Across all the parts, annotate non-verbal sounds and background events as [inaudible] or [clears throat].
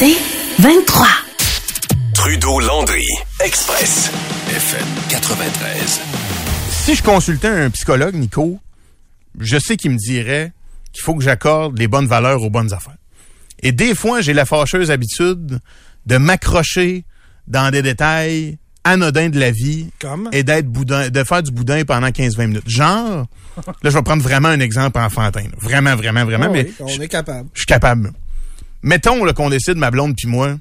C'est 23. Trudeau-Landry, Express, FM 93. Si je consultais un psychologue, Nico, je sais qu'il me dirait qu'il faut que j'accorde les bonnes valeurs aux bonnes affaires. Et des fois, j'ai la fâcheuse habitude de m'accrocher dans des détails anodins de la vie Comme? et d'être boudin, de faire du boudin pendant 15-20 minutes. Genre, là, je vais prendre vraiment un exemple enfantin. là. Vraiment, vraiment, vraiment. Ah mais oui, on est capable. je suis capable. Mettons là, qu'on décide, ma blonde puis moi,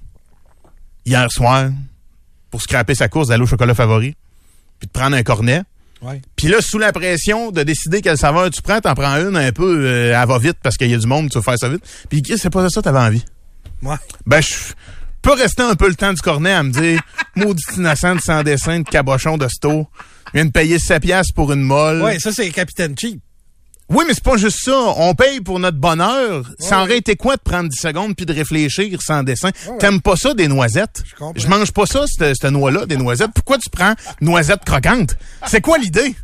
hier soir, pour scraper sa course d'aller au chocolat favori, puis de prendre un cornet. Puis là, sous la pression de décider quelle saveur tu prends, t'en prends une un peu, euh, elle va vite parce qu'il y a du monde, tu vas faire ça vite. Puis c'est pas ça que t'avais envie. Ouais. Ben, je peux rester un peu le temps du cornet à me dire, [laughs] maudit innocente sans dessin de cabochon de sto. Je viens de payer 7 piastres pour une molle. Ouais, ça, c'est Capitaine Cheap. Oui, mais c'est pas juste ça. On paye pour notre bonheur. ça Ouais, aurait été quoi de prendre 10 secondes puis de réfléchir sans dessin? ouais. T'aimes pas ça des noisettes? Je mange pas ça, cette, cette noix-là, des noisettes. Pourquoi tu prends noisettes croquantes? C'est quoi l'idée?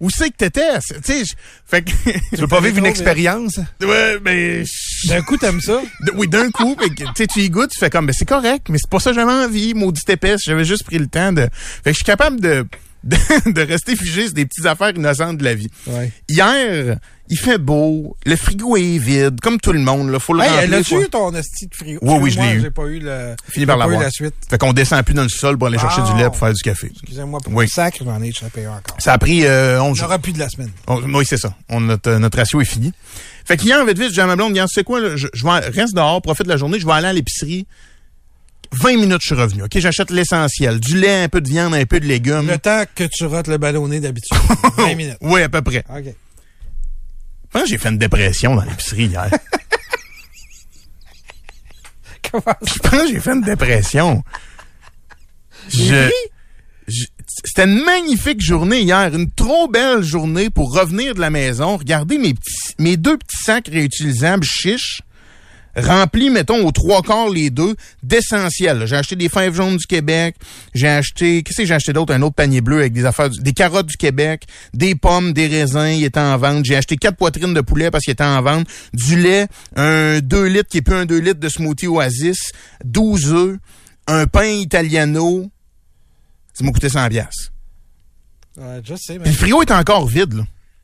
Où c'est que t'étais? Tu sais, je- fait que... Tu veux [laughs] pas vivre une expérience? ouais, mais... D'un coup, t'aimes ça? Oui, d'un coup, mais tu y goûtes, tu fais comme, ben c'est correct, mais c'est pas ça que j'avais envie, maudite épaisse. J'avais juste pris le temps de... Fait que je suis capable de, [laughs] de, de rester figé sur des petites affaires innocentes de la vie. Ouais. Hier, il fait beau, le frigo est vide, comme tout le monde, là, faut le Hey, quoi. eu ton esti de frigo? Oui, oui, je l'ai eu. J'ai pas eu le. Fini par pas eu la suite. Fait qu'on descend plus dans le sol pour aller chercher Ah. du lait pour faire du café. Excusez-moi pour Oui. le sac, j'en ai échappé encore. Ça a pris euh, 11 On jours. n'aura plus de la semaine. On- oui, c'est ça. On, notre, euh, notre ratio est fini. Fait qu'hier, vite, vite, j'ai à ma blonde, regarde, c'est quoi, là, je, je vais, reste dehors, profite de la journée, je vais aller à l'épicerie. 20 minutes, je suis revenu. OK, j'achète l'essentiel. Du lait, un peu de viande, un peu de légumes. Le temps que tu rates le ballonné d'habitude. [laughs] 20 minutes. Oui, à peu près. OK. Je pense que j'ai fait une dépression dans l'épicerie hier. [laughs] Comment Je pense que j'ai fait une dépression. Je, je- c'était une magnifique journée hier, une trop belle journée pour revenir de la maison, regarder mes petits, mes deux petits sacs réutilisables chiches, remplis, mettons, aux trois quarts les deux, d'essentiels. là. J'ai acheté des fèves jaunes du Québec, j'ai acheté, qu'est-ce que j'ai acheté d'autre? Un autre panier bleu avec des affaires, du- des carottes du Québec, des pommes, des raisins, ils étaient en vente. J'ai acheté quatre poitrines de poulet parce qu'ils étaient en vente, du lait, un 2 litres qui est plus un 2 litres de smoothie Oasis, 12 œufs, un pain italiano. Ça m'a coûté 100 piastres. Ouais, je sais, Puis mais. le frigo est encore vide, là.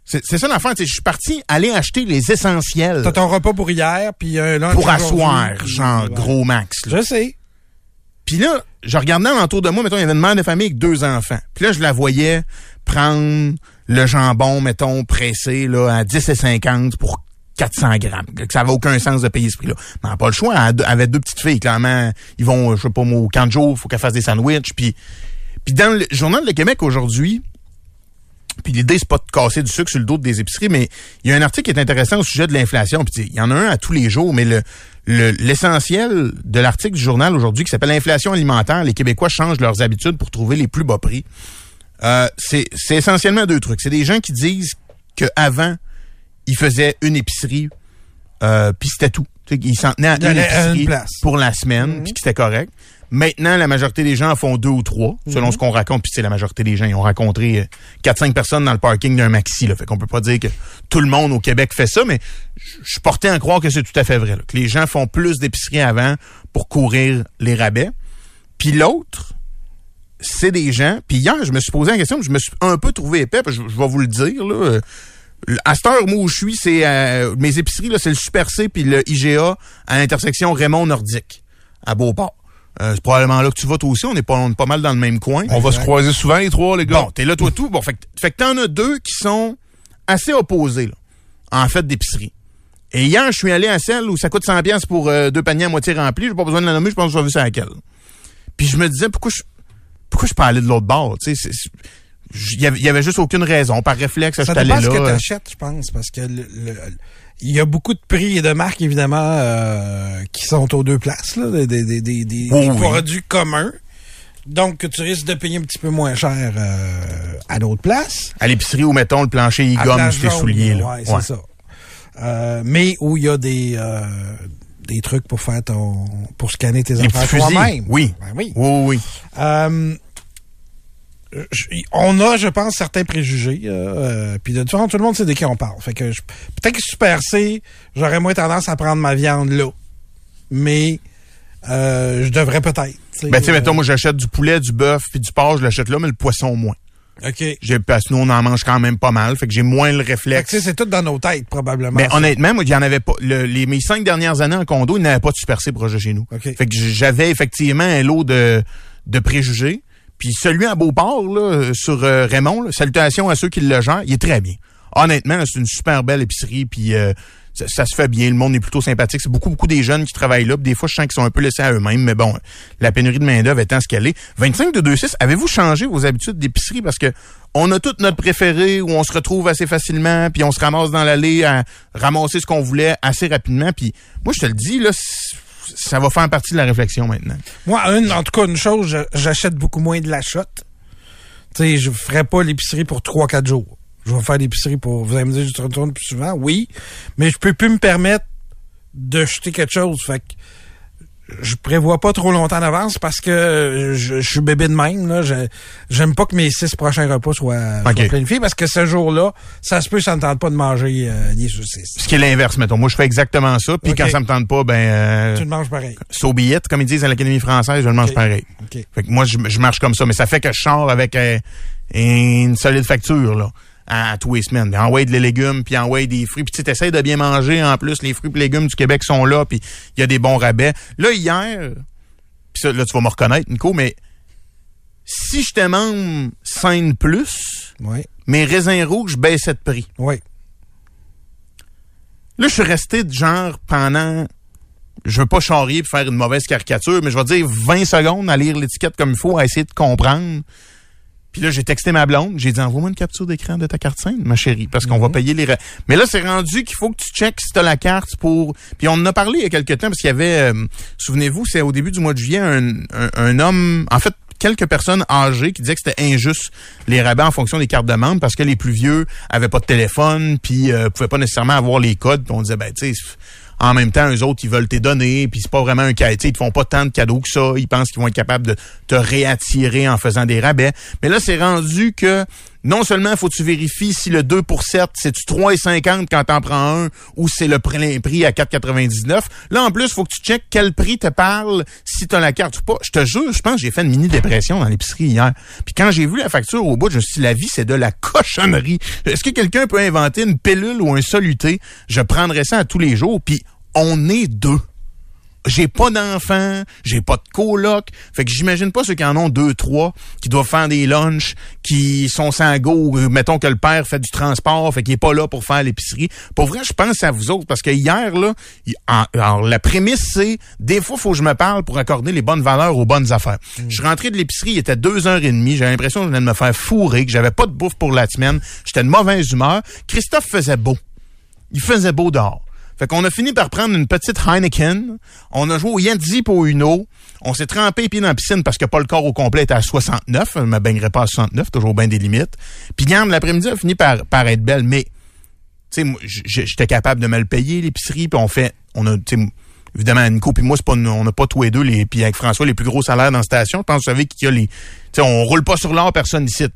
C'est ça l'affaire, je suis parti aller acheter les essentiels T'as ton repas pour hier, puis un lunch pour asseoir, genre ouais. gros max. là. Je sais. Puis là, je regardais autour de moi, mettons, il y avait une mère de famille avec deux enfants. Puis là, je la voyais prendre le jambon, mettons, pressé là, à 10 et 50 pour 400 grammes. Que ça avait aucun sens de payer ce prix-là. Mais pas le choix. Elle avait deux petites filles, clairement. Ils vont, je sais pas moi, au camp de jour, il faut qu'elles fassent des sandwichs. Puis, puis dans le Journal de Québec aujourd'hui, puis l'idée, c'est pas de casser du sucre sur le dos des épiceries, mais il y a un article qui est intéressant au sujet de l'inflation. Puis il y en a un à tous les jours, mais le le- l'essentiel de l'article du journal aujourd'hui qui s'appelle L'inflation alimentaire, les Québécois changent leurs habitudes pour trouver les plus bas prix. Euh, c'est essentiellement deux trucs. C'est des gens qui disent qu'avant, ils faisaient une épicerie, euh, puis c'était tout. Ils s'en tenaient à une épicerie place. pour la semaine, puis que c'était correct. Maintenant, la majorité des gens en font deux ou trois, selon ce qu'on raconte. Puis, c'est la majorité des gens, ils ont rencontré euh, quatre, cinq personnes dans le parking d'un maxi. Là. Fait qu'on peut pas dire que tout le monde au Québec fait ça, mais je suis porté à croire que c'est tout à fait vrai. là. Que les gens font plus d'épicerie avant pour courir les rabais. Puis l'autre, c'est des gens. Puis hier, je me suis posé la question, je me suis un peu trouvé épais, je, je vais vous le dire. Là, euh, à cette heure, moi où je suis, c'est euh, mes épiceries, c'est le Super C puis le IGA à l'intersection Raymond Nordique, à Beauport. Euh, c'est probablement là que tu vas toi aussi. On est pas, on est pas mal dans le même coin. On va se croiser souvent, les trois, les gars. Bon, t'es là toi tout. Bon, fait, que- fait que t'en as deux qui sont assez opposés, là, en fait, d'épicerie. Et hier, je suis allé à celle où ça coûte 100 pièces pour euh, deux paniers à moitié remplis. J'ai pas besoin de la nommer, je pense que je vais vu ça à laquelle. Puis je me disais, pourquoi je, pourquoi je peux aller de l'autre bord, tu sais, il y avait, il y avait juste aucune raison. Par réflexe, je Ça suis allé dépend ce que là. t'achètes, je pense, parce que le- le- il y a beaucoup de prix et de marques, évidemment, euh, qui sont aux deux places, là, des, des, des, des- des oui. produits communs. Donc, tu risques de payer un petit peu moins cher euh, à d'autres places. à l'épicerie où, mettons, le plancher, il À gomme tes souliers, là. Ouais, c'est ça. Euh, mais où il y a des, euh, des trucs pour faire ton, pour scanner tes Les affaires toi-même. Oui. Ben oui. Oui, oui, oui. Euh, on a, je pense, certains préjugés. euh, euh, puis de toute façon, tout le monde sait de qui on parle. Fait que je- peut-être que Super C, j'aurais moins tendance à prendre ma viande là. Mais euh, je devrais peut-être. Ben, tu sais, euh, mettons, moi, j'achète du poulet, du bœuf, puis du porc, je l'achète là, mais le poisson, moins. OK. J'ai, parce que nous, on en mange quand même pas mal, fait que j'ai moins le Fait que, réflexe. c'est tout dans nos têtes, probablement. Mais ça. honnêtement, moi, il y en avait pas. le- les, mes cinq dernières années en condo, il n'y avait pas de Super C projet chez nous. OK. Fait que j'avais effectivement un lot de, de préjugés. Puis celui à Beauport, là, sur euh, Raymond, là, salutations à ceux qui le gèrent, il est très bien. Honnêtement, c'est une super belle épicerie, puis euh, ça, se fait bien, le monde est plutôt sympathique. C'est beaucoup, beaucoup des jeunes qui travaillent là. des fois, je sens qu'ils sont un peu laissés à eux-mêmes, mais bon, la pénurie de main-d'œuvre étant ce qu'elle est. 25 de 2,6, avez-vous changé vos habitudes d'épicerie? Parce que on a toute notre préféré où on se retrouve assez facilement, puis on se ramasse dans l'allée à ramasser ce qu'on voulait assez rapidement. Puis moi, je te le dis, là, ça va faire partie de la réflexion maintenant. Moi, une, en tout cas, une chose, j'achète beaucoup moins de la shot. Tu sais, je ferai pas l'épicerie pour 3-4 jours. Je vais faire l'épicerie pour, vous allez me dire, je te retourne plus souvent, oui, mais je peux plus me permettre de jeter quelque chose. Fait que je prévois pas trop longtemps d'avance parce que je, je suis bébé de même. Là. Je- J'aime pas que mes six prochains repas soient, planifiés parce que ce jour-là, ça se peut que ça ne tente pas de manger euh, des saucisses. Ce qui est l'inverse, mettons. Moi, je fais exactement ça. Puis quand ça me tente pas, ben, euh, Tu le manges pareil. so be it, comme ils disent à l'Académie française, je le mange pareil. Fait que moi, je, je marche comme ça. Mais ça fait que je sors avec euh, une solide facture, là, à, à tous les semaines. Des légumes, puis en way des fruits. Puis tu essaies de bien manger. En plus, les fruits et légumes du Québec sont là, puis il y a des bons rabais. Là, hier, puis là, tu vas me reconnaître, Nico, mais si je te demande 5 plus, Oui. mes raisins rouges baissaient de prix. Oui. Là, je suis resté de genre pendant. Je veux pas charrier pour faire une mauvaise caricature, mais je vais dire 20 secondes à lire l'étiquette comme il faut, à essayer de comprendre. Puis là, j'ai texté ma blonde. J'ai dit, envoie-moi une capture d'écran de ta carte scène, ma chérie, parce qu'on va payer les... Mais là, c'est rendu qu'il faut que tu checkes si t'as la carte pour... Puis on en a parlé il y a quelques temps, parce qu'il y avait... euh, Souvenez-vous, c'est au début du mois de juillet, un, un, un homme... En fait, quelques personnes âgées qui disaient que c'était injuste les rabais en fonction des cartes de membres parce que les plus vieux avaient pas de téléphone puis euh, pouvaient pas nécessairement avoir les codes puis on disait ben tu sais en même temps eux autres ils veulent te donner puis c'est pas vraiment un cadeau ils te font pas tant de cadeaux que ça. Ils pensent qu'ils vont être capables de te réattirer en faisant des rabais. Mais là c'est rendu que non seulement faut que tu vérifies si le 2 pour 7, c'est-tu 3,50 quand t'en prends un ou c'est le prix à 4,99. Là, en plus, faut que tu checkes quel prix te parle si t'as la carte ou pas. Je te jure, je pense que j'ai fait une mini-dépression dans l'épicerie hier. Puis quand j'ai vu la facture au bout, je me suis dit, la vie, c'est de la cochonnerie. Est-ce que quelqu'un peut inventer une pilule ou un soluté? Je prendrais ça à tous les jours, puis on est deux j'ai pas d'enfants, j'ai pas de coloc. Fait que j'imagine pas ceux qui en ont deux, trois, qui doivent faire des lunchs, qui sont sans go, mettons que le père fait du transport, fait qu'il est pas là pour faire l'épicerie. Pour vrai, je pense à vous autres, parce que hier, là, en- alors, la prémisse, c'est, des fois, faut que je me parle pour accorder les bonnes valeurs aux bonnes affaires. Je suis rentré de l'épicerie, il était deux heures et demie, j'avais l'impression que je venais de me faire fourrer, que j'avais pas de bouffe pour la semaine, j'étais de mauvaise humeur. Christophe faisait beau. Il faisait beau dehors. Fait qu'on a fini par prendre une petite Heineken. On a joué au Yanzi pour eau. On s'est trempé les pieds dans la piscine parce que pas le corps au complet était à 69. Je me baignerais pas à 69, toujours bien des limites. Puis garde, l'après-midi a fini par, par être belle, mais tu sais, j'étais capable de me le payer, l'épicerie, puis on fait, on a, évidemment, Nico puis moi, c'est pas, on n'a pas tous les deux, les, puis avec François, les plus gros salaires dans la station. Je pense, que vous savez qu'il y a les, tu sais, on roule pas sur l'or, personne ici.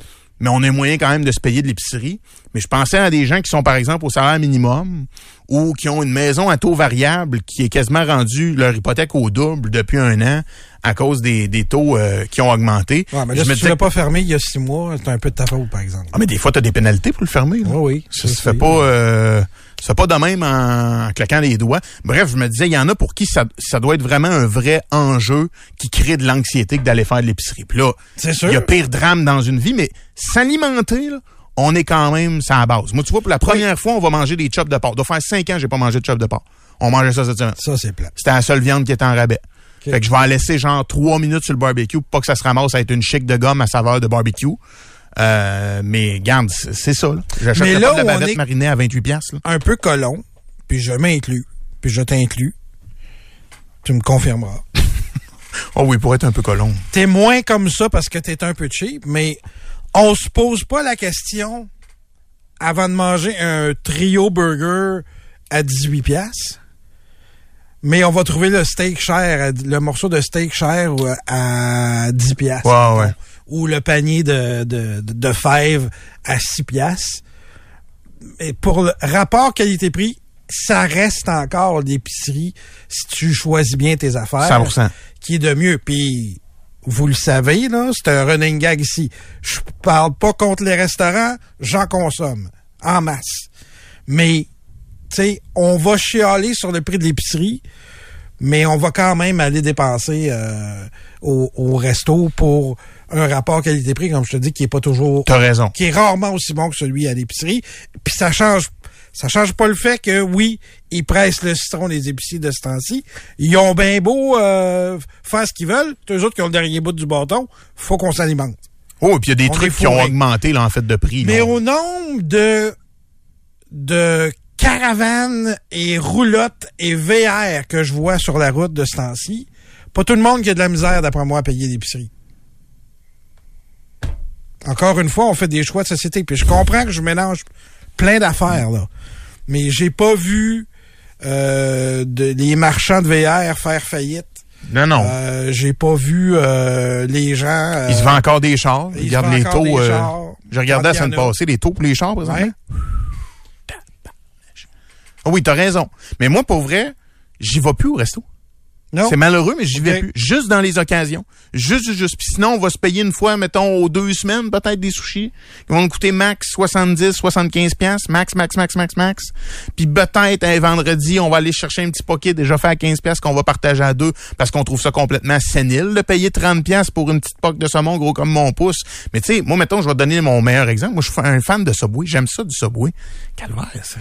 Mais on a moyen quand même de se payer de l'épicerie. Mais je pensais à des gens qui sont, par exemple, au salaire minimum ou qui ont une maison à taux variable qui est quasiment rendu leur hypothèque au double depuis un an à cause des, des taux euh, qui ont augmenté. Ouais, mais là, Je me si tu disais l'as pas fermé il y a six mois, c'est un peu de ta faute, par exemple. Ah, mais des fois, tu as des pénalités pour le fermer. là. Oui, oui. Ça se fait pas, euh, fait pas de même en, en claquant les doigts. Bref, je me disais, il y en a pour qui ça, ça doit être vraiment un vrai enjeu qui crée de l'anxiété que d'aller faire de l'épicerie. Puis là, C'est sûr. il y a pire drame dans une vie, mais s'alimenter, là, on est quand même ça à base. Moi, tu vois, pour la première fois, on va manger des chops de porc. Ça doit faire cinq ans que j'ai pas mangé de chops de porc. On mangeait ça cette semaine. Ça, c'est plat. C'était la seule viande qui était en rabais. Fait que je vais en laisser genre trois minutes sur le barbecue pour pas que ça se ramasse à être une chic de gomme à saveur de barbecue. Euh, mais garde, c'est ça. J'achèterais là la bavette est- marinée à 28 piastres. là. Un peu colon, puis je m'inclus, puis je t'inclus. Tu me confirmeras. [laughs] Oh oui, pour être un peu colon. T'es moins comme ça parce que t'es un peu cheap, mais on se pose pas la question avant de manger un trio burger à 18 pièces. Mais on va trouver le steak cher, le morceau de steak cher à 10 pièces. Ouais, ouais. Ou le panier de, de, fèves à 6 pièces. Mais pour le rapport qualité-prix, ça reste encore l'épicerie, si tu choisis bien tes affaires, 100%. qui est de mieux. Puis, vous le savez, là, c'est un running gag ici. Je parle pas contre les restaurants, j'en consomme en masse. Mais, tu sais, on va chialer sur le prix de l'épicerie, mais on va quand même aller dépenser euh, au, au resto pour un rapport qualité-prix, comme je te dis, qui est pas toujours T'as raison. qui est rarement aussi bon que celui à l'épicerie. Puis ça change ça change pas le fait que oui, ils pressent le citron des épiciers de ce temps-ci. Ils ont bien beau euh, faire ce qu'ils veulent. Eux autres qui ont le dernier bout du bâton, faut qu'on s'alimente. Oh, puis il y a des On trucs qui ont augmenté, là, en fait, de prix. Mais là. au nombre de de caravanes et roulottes et VR que je vois sur la route de ce temps-ci, pas tout le monde qui a de la misère, d'après moi, à payer l'épicerie. Encore une fois, on fait des choix de société. Puis je comprends que je mélange plein d'affaires, là. Mais j'ai pas vu euh, de, les marchands de VR faire faillite. Non, non. Euh, j'ai pas vu euh, les gens... euh, il se vend encore des chars. il se Regarde vend les taux. euh, je regardais la semaine passée les taux pour les chars, présentement. Ouais. Ah oui, t'as raison. Mais moi, pour vrai, j'y vais plus au resto. C'est malheureux, mais j'y vais plus. Juste dans les occasions. Juste, juste, juste. Puis sinon, on va se payer une fois, mettons, aux deux semaines, peut-être des sushis. Ils vont nous coûter max 70, 75 piastres. Max, max, max, max, max. Puis peut-être, un vendredi, on va aller chercher un petit pocket déjà fait à 15 piastres qu'on va partager à deux parce qu'on trouve ça complètement sénile de payer 30 piastres pour une petite poque de saumon gros comme mon pouce. Mais tu sais, moi, mettons, je vais te donner mon meilleur exemple. Moi, je suis un fan de Subway. J'aime ça du Subway. Calvaire, ça.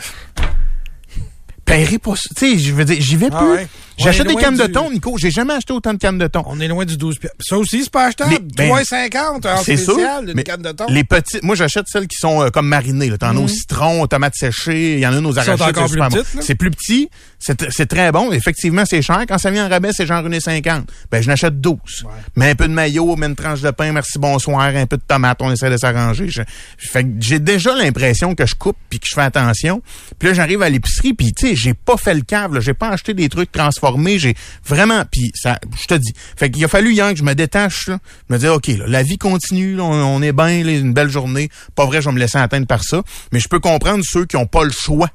Paierai pas ça. Tu sais, je veux dire, j'y vais Ah plus. ouais. J'achète des cannes de thon, Nico. J'ai jamais acheté autant de cannes de thon. On est loin du 12 piastres. Ça aussi, c'est pas achetable. Ben, 3,50 en C'est sûr. spécial, une canne de thon. Les petites, moi j'achète celles qui sont euh, comme marinées. T'en as au citron, aux tomates séchées, il y en a une aux arachides. c'est plus bon. C'est plus petit, c'est très bon. Effectivement, c'est cher. Quand ça vient en rabais, c'est genre 1,50. Ben, je n'achète 12. Mais un peu de maillot, mais une tranche de pain, merci, bonsoir, un peu de tomate, on essaie de s'arranger. Fait j'ai déjà l'impression que je coupe puis que je fais attention. Puis là, j'arrive à l'épicerie puis tu sais, j'ai pas fait le là. J'ai pas acheté des trucs transformés. J'ai vraiment, puis ça, je te dis. Fait qu'il a fallu hier que je me détache, là. Me dis, OK, la vie continue, on, est bien, une belle journée. Pas vrai, je vais me laisser atteindre par ça. Mais je peux comprendre ceux qui ont pas le choix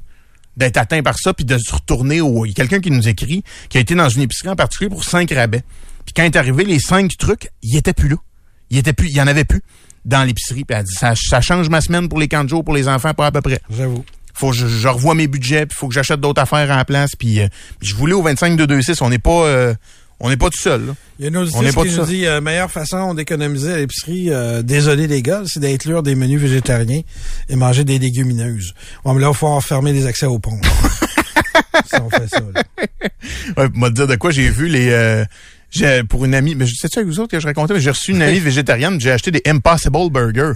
d'être atteints par ça puis de se retourner au. Il y a quelqu'un qui nous écrit qui a été dans une épicerie en particulier pour cinq rabais. Puis quand est arrivé les cinq trucs, il était plus là. Il était plus, y en avait plus dans l'épicerie. Puis elle dit ça, ça change ma semaine pour les camps de pour les enfants pas à peu près. J'avoue. Faut que je, je revois mes budgets, puis faut que j'achète d'autres affaires en place. Puis euh, je voulais au 25 de 26, on n'est pas euh, on n'est pas tout seul. Là. Il y a une qui nous ça. dit euh, meilleure façon d'économiser à l'épicerie, euh, désolé les gars, c'est d'inclure des menus végétariens et manger des légumineuses. Bon, mais là, il faut fermer les accès aux ponts. [laughs] si on fait ça. là. Ouais, dire de quoi j'ai vu les euh, j'ai pour une amie, mais sais-tu avec vous autres que je racontais, mais j'ai reçu une amie [laughs] végétarienne, j'ai acheté des Impossible Burger.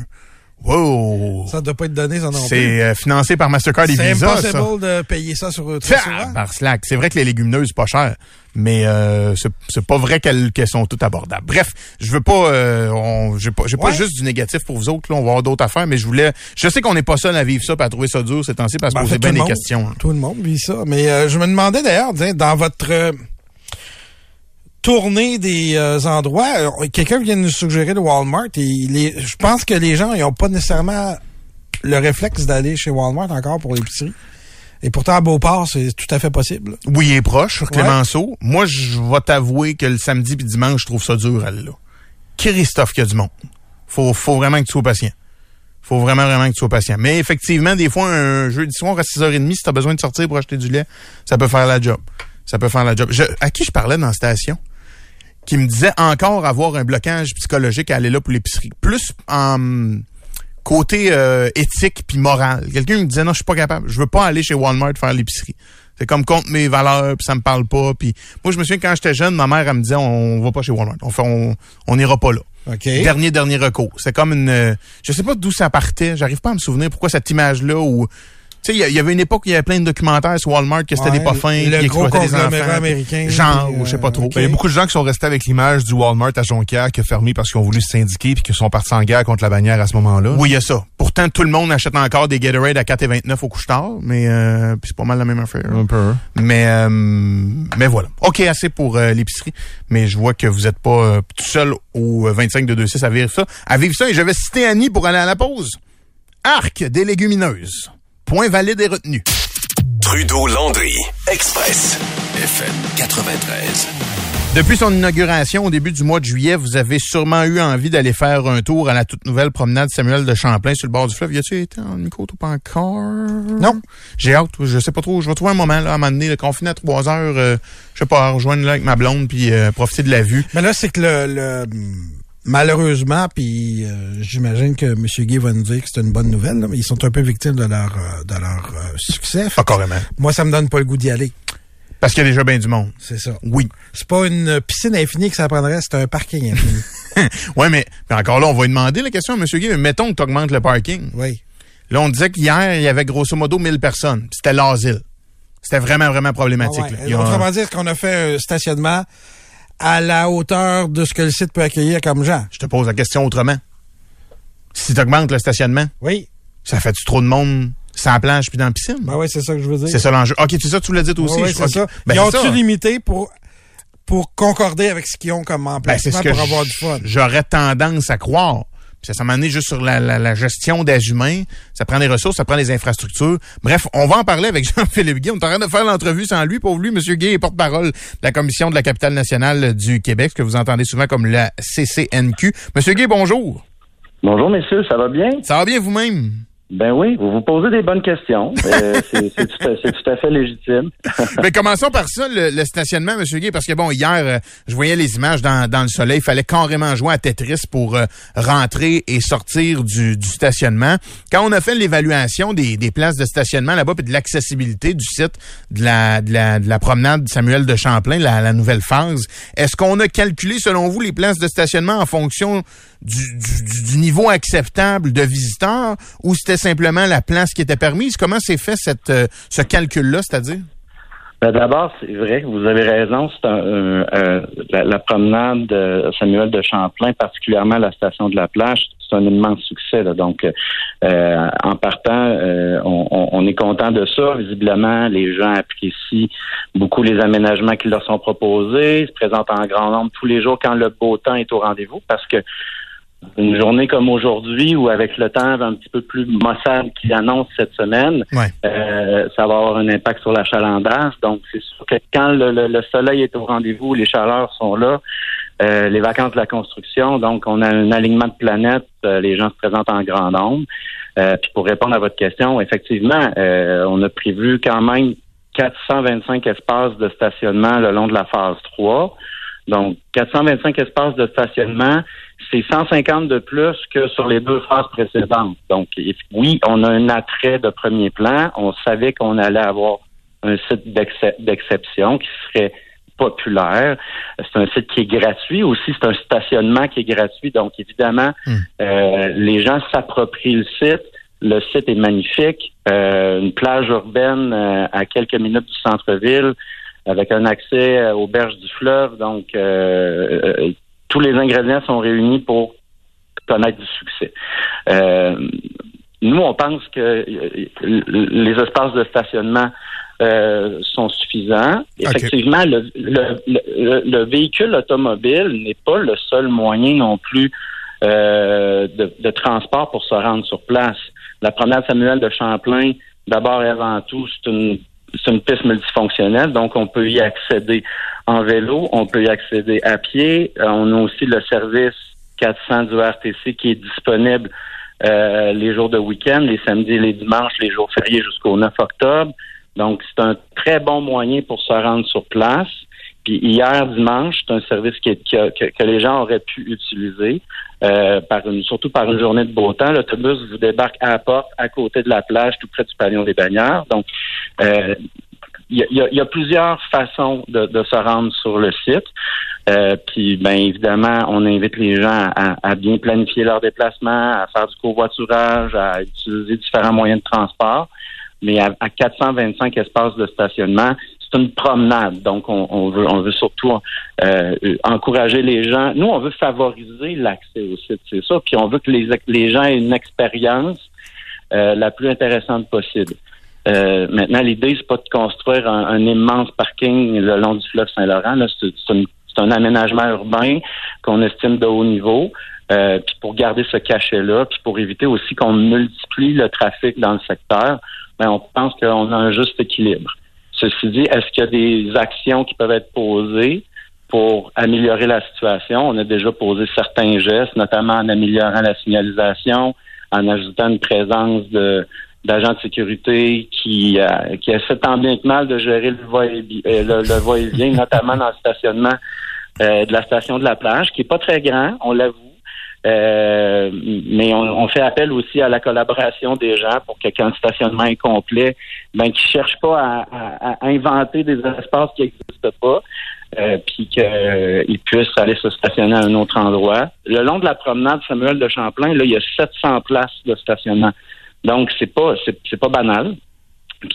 Wow! Ça ne doit pas être donné, ça non. C'est euh, financé par Mastercard et C'est Visa, ça. impossible de payer ça sur Tiens, par slack. C'est vrai que les légumineuses, c'est pas cher, mais euh, c'est c'est pas vrai qu'elles sont toutes abordables. Bref, je veux pas, euh, j'ai pas, j'ai pas Ouais. juste du négatif pour vous autres. Là, on va avoir d'autres affaires, mais je voulais, je sais qu'on n'est pas seul à vivre ça, puis à trouver ça dur ces temps-ci, parce Ben, qu'on en fait, bien des monde- questions. hein. Tout le monde vit ça. Mais euh, je me demandais d'ailleurs, dans votre euh, tournée des euh, endroits, euh, quelqu'un vient de nous suggérer le Walmart et les, je pense que les gens n'ont pas nécessairement le réflexe d'aller chez Walmart encore pour l'épicerie. Et pourtant, à Beauport, c'est tout à fait possible. Oui, il est proche, sur Clémenceau. Moi, je vais t'avouer que le samedi puis dimanche, je trouve ça dur, elle, là. Christophe, qu'il y a du monde. Faut, faut vraiment que tu sois patient. Faut vraiment, vraiment que tu sois patient. Mais effectivement, des fois, un jeudi soir à 6h30, si t'as besoin de sortir pour acheter du lait, ça peut faire la job. Ça peut faire la job. Je- à qui je parlais dans la station? Qui me disait encore avoir un blocage psychologique à aller là pour l'épicerie. Plus en côté euh, éthique puis moral. Quelqu'un me disait non, je suis pas capable. Je veux pas aller chez Walmart faire l'épicerie. C'est comme contre mes valeurs, puis ça me parle pas. Puis moi, je me souviens quand j'étais jeune, ma mère elle me disait on va pas chez Walmart. On fait, on, on ira pas là. Dernier dernier recours. C'est comme une, euh, je sais pas d'où ça partait. J'arrive pas à me souvenir pourquoi cette image là où tu sais, il y avait une époque où il y avait plein de documentaires sur Walmart que c'était Ouais, des pas fins, le qui gros conglomérat enfants. américain, Genre, puis, ou je sais pas euh, trop. Ben, Il y a beaucoup de gens qui sont restés avec l'image du Walmart à Jonquière qui a fermé parce qu'ils ont voulu se syndiquer puis qui sont partis en guerre contre la bannière à ce moment-là. Oui, il y a ça. Pourtant, tout le monde achète encore des Gatorade à 4,29 au couche-tard, mais euh, c'est pas mal la même affaire. Un peu. Mais euh, mais voilà. OK, assez pour euh, l'épicerie. Mais je vois que vous êtes pas euh, tout seul au euh, 25 de 26 à vivre ça. À vivre ça, et j'avais cité Annie pour aller à la pause. Arc des légumineuses. Point valide et retenu. Trudeau-Landry, Express, FM 93. Depuis son inauguration au début du mois de juillet, vous avez sûrement eu envie d'aller faire un tour à la toute nouvelle promenade Samuel de Champlain sur le bord du fleuve. Y a-tu été en côte ou pas encore? Non. J'ai hâte. Je sais pas trop. Je vais trouver un moment, là, à un moment donné, le confiné à trois heures, euh, je sais pas, rejoindre là avec ma blonde puis euh, profiter de la vue. Mais là, c'est que le, le malheureusement, puis euh, j'imagine que M. Gay va nous dire que c'est une bonne nouvelle, là, mais ils sont un peu victimes de leur euh, de leur euh, succès. Pas carrément. Moi, ça me donne pas le goût d'y aller. Parce qu'il y a déjà bien du monde. C'est ça. Oui. C'est pas une piscine infinie que ça prendrait, c'est un parking infini. [laughs] ouais, mais, mais encore là, on va lui demander la question à M. Mais mettons que tu augmentes le parking. oui. Là, on disait qu'hier, il y avait grosso modo 1000 personnes. C'était l'asile. C'était vraiment, vraiment problématique. Ah ouais. Autrement dire qu'on a fait un stationnement à la hauteur de ce que le site peut accueillir comme gens. Je te pose la question autrement. Si tu augmentes le stationnement, Oui. ça fait-tu trop de monde sans plage puis dans la piscine? Ben oui, c'est ça que je veux dire. C'est ça l'enjeu. OK, c'est ça que tu l'as dit toi aussi. Oui, c'est ça. Ben, Ils ont-tu limité pour, pour concorder avec ce qu'ils ont comme Ben, emplacement que pour avoir du fun? j'aurais tendance à croire. Puis ça, amené juste sur la, la- la gestion des humains. Ça prend des ressources, ça prend des infrastructures. Bref, on va en parler avec [laughs] Jean-Philippe Guy. On est en train de faire l'entrevue sans lui. Pour lui, M. Guy est porte-parole de la Commission de la capitale nationale du Québec, ce que vous entendez souvent comme la CCNQ. Monsieur Guy, bonjour. Bonjour messieurs, ça va bien? Ça va bien vous-même? Ben oui, vous vous posez des bonnes questions. Euh, [laughs] c'est tout, tout à fait légitime. [laughs] Mais commençons par ça, le, le stationnement, M. Guy, parce que bon, hier, euh, je voyais les images dans, dans le soleil. Il fallait carrément jouer à Tetris pour euh, rentrer et sortir du, du stationnement. Quand on a fait l'évaluation des, des places de stationnement là-bas et de l'accessibilité du site de la, de, la, de la promenade Samuel de Champlain, la, la nouvelle phase, est-ce qu'on a calculé, selon vous, les places de stationnement en fonction du, du, du- niveau acceptable de visiteurs ou c'était simplement la place qui était permise? Comment s'est fait cette, euh, ce calcul-là, c'est-à-dire? Ben, D'abord, c'est vrai vous avez raison. C'est un- un- la, la promenade de Samuel de Champlain, particulièrement la station de la plage, c'est un immense succès. là. Donc, euh, en partant, euh, on, on- est content de ça. Visiblement, les gens apprécient beaucoup les aménagements qui leur sont proposés, se présentent en grand nombre tous les jours quand le beau temps est au rendez-vous, parce que une journée comme aujourd'hui, ou avec le temps un petit peu plus maussade qui annonce cette semaine, Ouais. euh, ça va avoir un impact sur l'achalandage. Donc, c'est sûr que quand le, le- le soleil est au rendez-vous, les chaleurs sont là, euh, les vacances de la construction, donc on a un alignement de planètes, euh, les gens se présentent en grand nombre. Euh, puis pour répondre à votre question, effectivement, euh, on a prévu quand même 425 espaces de stationnement le long de la phase 3. Donc, 425 espaces de stationnement, c'est 150 de plus que sur les deux phases précédentes. Donc, oui, on a un attrait de premier plan. On savait qu'on allait avoir un site d'excep- d'exception qui serait populaire. C'est un site qui est gratuit aussi. C'est un stationnement qui est gratuit. Donc, évidemment, Hmm. euh, les gens s'approprient le site. Le site est magnifique. Euh, une plage urbaine euh, à quelques minutes du centre-ville avec un accès euh, aux berges du fleuve. Donc, euh, euh, tous les ingrédients sont réunis pour connaître du succès. Euh, nous, on pense que les espaces de stationnement euh, sont suffisants. Effectivement, le, le- le- le véhicule automobile n'est pas le seul moyen non plus euh, de, de transport pour se rendre sur place. La promenade Samuel de Champlain, d'abord et avant tout, c'est une c'est une piste multifonctionnelle, donc on peut y accéder en vélo, on peut y accéder à pied. Euh, on a aussi le service 400 du RTC qui est disponible euh, les jours de week-end, les samedis les dimanches, les jours fériés jusqu'au 9 octobre. Donc, c'est un très bon moyen pour se rendre sur place. Puis hier dimanche, c'est un service qui que, que les gens auraient pu utiliser, euh, par une, surtout par une journée de beau temps. L'autobus vous débarque à la porte, à côté de la plage, tout près du pavillon des Bagnards. Donc, euh, il y, y a- plusieurs façons de, de se rendre sur le site. Euh, puis, bien évidemment, on invite les gens à, à bien planifier leur déplacement, à faire du covoiturage, à utiliser différents moyens de transport. Mais à, à 425 espaces de stationnement, c'est une promenade. Donc, on, on veut, on veut surtout euh, encourager les gens. Nous, on veut favoriser l'accès au site, c'est ça. Puis, on veut que les, les gens aient une expérience euh, la plus intéressante possible. Euh, maintenant, l'idée, c'est pas de construire un, un immense parking le long du fleuve Saint-Laurent. C'est, un aménagement urbain qu'on estime de haut niveau. Euh, puis pour garder ce cachet-là, puis pour éviter aussi qu'on multiplie le trafic dans le secteur, mais on pense qu'on a un juste équilibre. Ceci dit, est-ce qu'il y a des actions qui peuvent être posées pour améliorer la situation? On a déjà posé certains gestes, notamment en améliorant la signalisation, en ajoutant une présence de d'agents de sécurité qui, euh, qui essaient tant bien que mal de gérer le va-et-vient, notamment dans le stationnement euh, de la station de la plage, qui est pas très grand, on l'avoue. Euh, mais on, fait appel aussi à la collaboration des gens pour que quand le stationnement est complet, ben qu'ils cherchent pas à, inventer des espaces qui n'existent pas, euh, puis qu'ils puissent aller se stationner à un autre endroit. Le long de la promenade Samuel de Champlain, là, il y a 700 places de stationnement. Donc c'est pas c'est pas banal.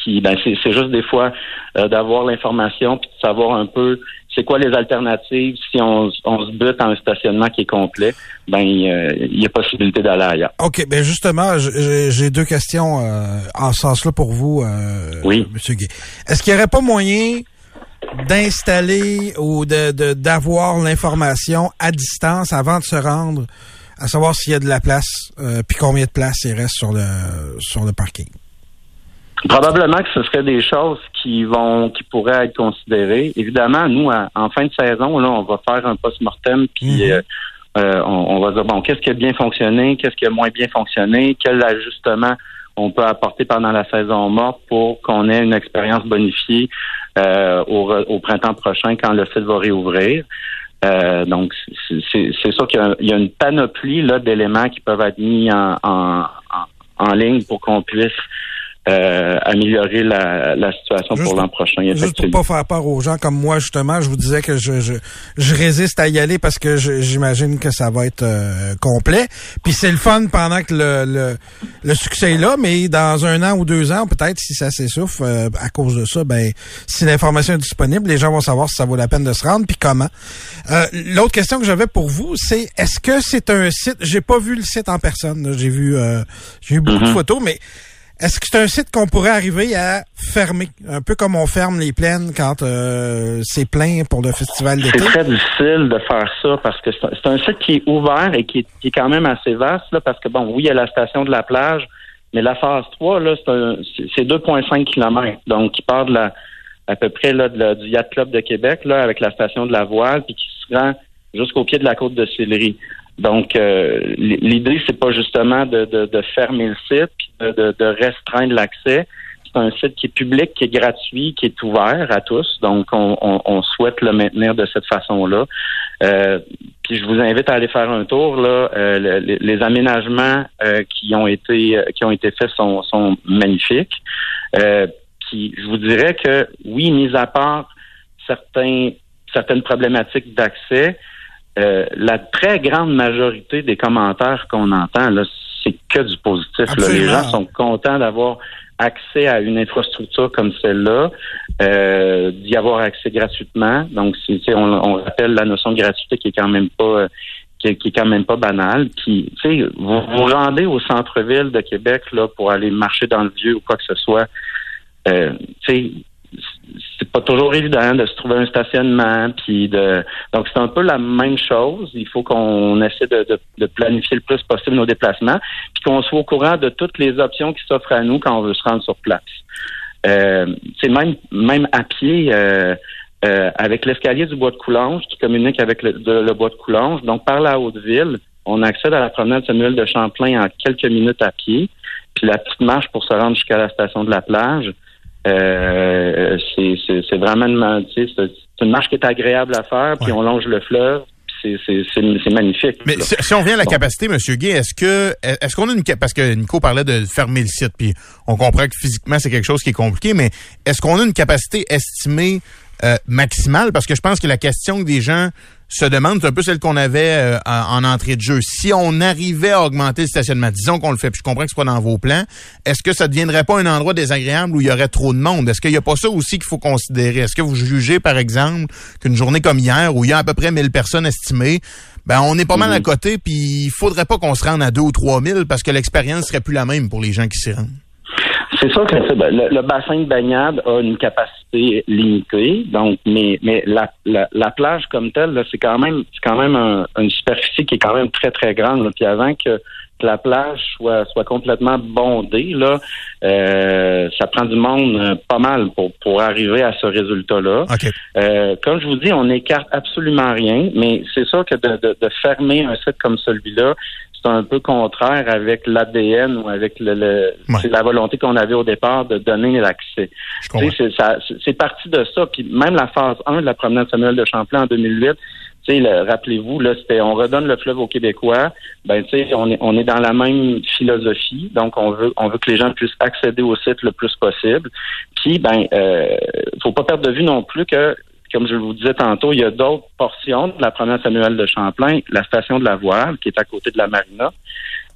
Puis ben c'est juste des fois d'avoir l'information puis de savoir un peu c'est quoi les alternatives si on, se bute en un stationnement qui est complet, ben il y a possibilité d'aller ailleurs. OK, ben justement, j'ai deux questions euh, en ce sens-là pour vous, euh, oui. M. Gay. Est-ce qu'il n'y aurait pas moyen d'installer ou de d'avoir l'information à distance avant de se rendre, à savoir s'il y a de la place, euh, puis combien de place il reste sur le sur le parking? Probablement que ce serait des choses qui vont, qui pourraient être considérées. Évidemment, nous, en fin de saison, là, on va faire un post-mortem, puis mhm. euh, euh, on, va dire bon, qu'est-ce qui a bien fonctionné, qu'est-ce qui a moins bien fonctionné, quel ajustement on peut apporter pendant la saison morte pour qu'on ait une expérience bonifiée euh, au, printemps prochain quand le site va réouvrir. donc, c'est sûr qu'il y, a une panoplie d'éléments qui peuvent être mis en, en, en ligne pour qu'on puisse euh, améliorer la, la situation pour l'an prochain. Juste pour pas faire peur aux gens comme moi, justement, je vous disais que je, je, je résiste à y aller parce que j'imagine que ça va être euh, complet. Puis c'est le fun pendant que le, le, le, succès est là, mais dans un an ou deux ans, peut-être si ça s'essouffle euh, à cause de ça, ben si l'information est disponible, les gens vont savoir si ça vaut la peine de se rendre, puis comment. L'autre question que j'avais pour vous, c'est est-ce que c'est un site, j'ai pas vu le site en personne, j'ai vu j'ai vu beaucoup de mm-hmm. photos, mais est-ce que c'est un site qu'on pourrait arriver à fermer, un peu comme on ferme les plaines quand euh, c'est plein pour le festival d'été? C'est très difficile de faire ça parce que c'est un site qui est ouvert et qui est, quand même assez vaste là, parce que bon, oui, il y a la station de la plage, mais la phase 3 là, c'est 2,5 km, donc qui part de la à peu près là, du Yacht Club de Québec là avec la station de la Voile puis qui se rend jusqu'au pied de la côte de Sillery. Donc, euh, l'idée, c'est pas justement de, de, fermer le site puis de, de, restreindre l'accès. C'est un site qui est public, qui est gratuit, qui est ouvert à tous. Donc, on, on, souhaite le maintenir de cette façon-là. Euh, puis, je vous invite à aller faire un tour. Là, euh, les, aménagements euh, qui ont été qui ont été faits sont, sont magnifiques. puis, je vous dirais que oui, mis à part certains certaines problématiques d'accès, euh, la très grande majorité des commentaires qu'on entend, là, c'est que du positif. Les gens sont contents d'avoir accès à une infrastructure comme celle-là, euh, d'y avoir accès gratuitement. Donc, c'est, on, on rappelle la notion de gratuité qui est quand même pas qui est, quand même pas banale. Puis, tu sais, vous vous rendez au centre-ville de Québec là pour aller marcher dans le vieux ou quoi que ce soit. Euh, tu sais, c'est pas toujours évident de se trouver un stationnement, puis de donc c'est un peu la même chose. Il faut qu'on essaie de, de, planifier le plus possible nos déplacements, puis qu'on soit au courant de toutes les options qui s'offrent à nous quand on veut se rendre sur place. Euh, c'est même même à pied. Euh, euh, avec l'escalier du bois de Coulanges qui communique avec le, le bois de Coulanges. Donc, par la Haute-Ville, on accède à la promenade Samuel de Champlain en quelques minutes à pied. Puis la petite marche pour se rendre jusqu'à la station de la plage, euh, c'est vraiment une, c'est une marche qui est agréable à faire, puis on longe le fleuve. C'est magnifique. Mais si, on vient à la capacité, M. Gay, est-ce que est-ce qu'on a une parce que Nico parlait de fermer le site, puis on comprend que physiquement c'est quelque chose qui est compliqué, mais est-ce qu'on a une capacité estimée euh, maximale? Parce que je pense que la question que des gens se demande, c'est un peu celle qu'on avait euh, en, entrée de jeu. Si on arrivait à augmenter le stationnement, disons qu'on le fait, puis je comprends que c'est pas dans vos plans, est-ce que ça ne deviendrait pas un endroit désagréable où il y aurait trop de monde? Est-ce qu'il n'y a pas ça aussi qu'il faut considérer? Est-ce que vous jugez, par exemple, qu'une journée comme hier, où il y a à peu près 1000 personnes estimées, ben on est pas mal à côté, puis il faudrait pas qu'on se rende à 2 ou 3 000 parce que l'expérience serait plus la même pour les gens qui s'y rendent? C'est sûr que ben, le, bassin de baignade a une capacité limitée, donc mais mais la, la, plage comme telle, c'est quand même c'est quand même une superficie qui est quand même très très grande. Puis avant que, la plage soit soit complètement bondée, là, euh, ça prend du monde euh, pas mal pour pour arriver à ce résultat-là. Euh, comme je vous dis, on n'écarte absolument rien, mais c'est sûr que de, de fermer un site comme celui-là, c'est un peu contraire avec l'ADN ou avec le, c'est la volonté qu'on avait au départ de donner l'accès. C'est parti de ça. Puis même la phase 1 de la promenade Samuel de Champlain en 2008, rappelez-vous, là, c'était on redonne le fleuve aux Québécois. Ben, on est, on est dans la même philosophie. Donc, on veut, on veut que les gens puissent accéder au site le plus possible. Puis, ben, euh, faut pas perdre de vue non plus que comme je vous disais tantôt, il y a d'autres portions de la promenade annuelle de Champlain, la station de la Voile, qui est à côté de la marina.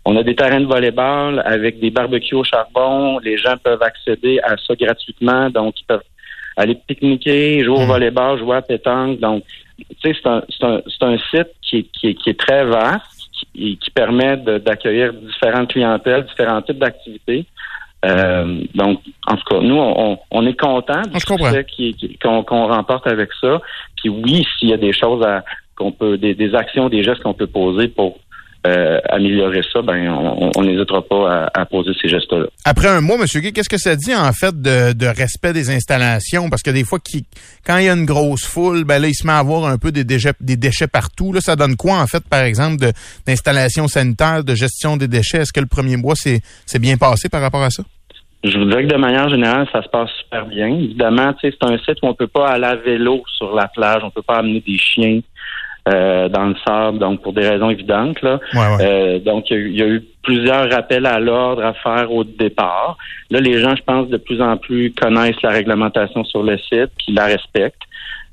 On a des terrains de volleyball avec des barbecues au charbon. Les gens peuvent accéder à ça gratuitement, donc ils peuvent aller pique-niquer, jouer au hmm. volleyball, jouer à pétanque. Donc, c'est un, un, un, site qui est, qui, est, très vaste et qui permet d'accueillir différentes clientèles, différents types d'activités. Euh, donc, en tout cas, nous, on, on est content du succès qu'on remporte avec ça. Puis oui, s'il y a des choses à qu'on peut, des, des actions, des gestes qu'on peut poser pour euh, améliorer ça, ben on n'hésitera pas à, poser ces gestes-là. Après un mois, M. Guy, qu'est-ce que ça dit en fait de, respect des installations? Parce que des fois, qui, quand il y a une grosse foule, ben là, il se met à avoir un peu des déchets, des déchets partout. Là, ça donne quoi en fait, par exemple, d'installation sanitaire, de gestion des déchets? Est-ce que le premier mois c'est bien passé par rapport à ça? Je vous dirais que de manière générale, ça se passe super bien. Évidemment, c'est un site où on peut pas aller à vélo sur la plage, on peut pas amener des chiens. Euh, dans le sable, donc pour des raisons évidentes. Là. Euh, donc, il y, a eu plusieurs rappels à l'ordre à faire au départ. Là, les gens, je pense, de plus en plus connaissent la réglementation sur le site, puis la respectent.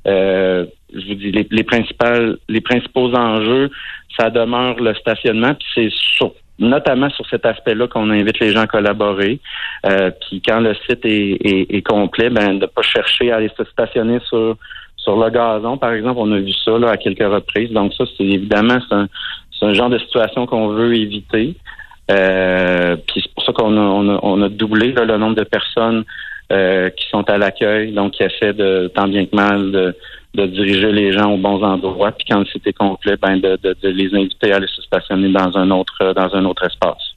Euh, je vous dis, les, les, principales, les principaux enjeux, ça demeure le stationnement, puis c'est sur, notamment sur cet aspect-là qu'on invite les gens à collaborer. puis quand le site est, est, est complet, ben de pas chercher à aller se stationner sur sur le gazon, par exemple, on a vu ça à quelques reprises. Donc ça, c'est évidemment c'est un, genre de situation qu'on veut éviter. Euh, puis c'est pour ça qu'on a, doublé le nombre de personnes euh, qui sont à l'accueil, donc qui essaient de tant bien que mal de, diriger les gens aux bons endroits, puis quand c'était complet, ben de, de, de, les inviter à aller se stationner dans un autre dans un autre espace.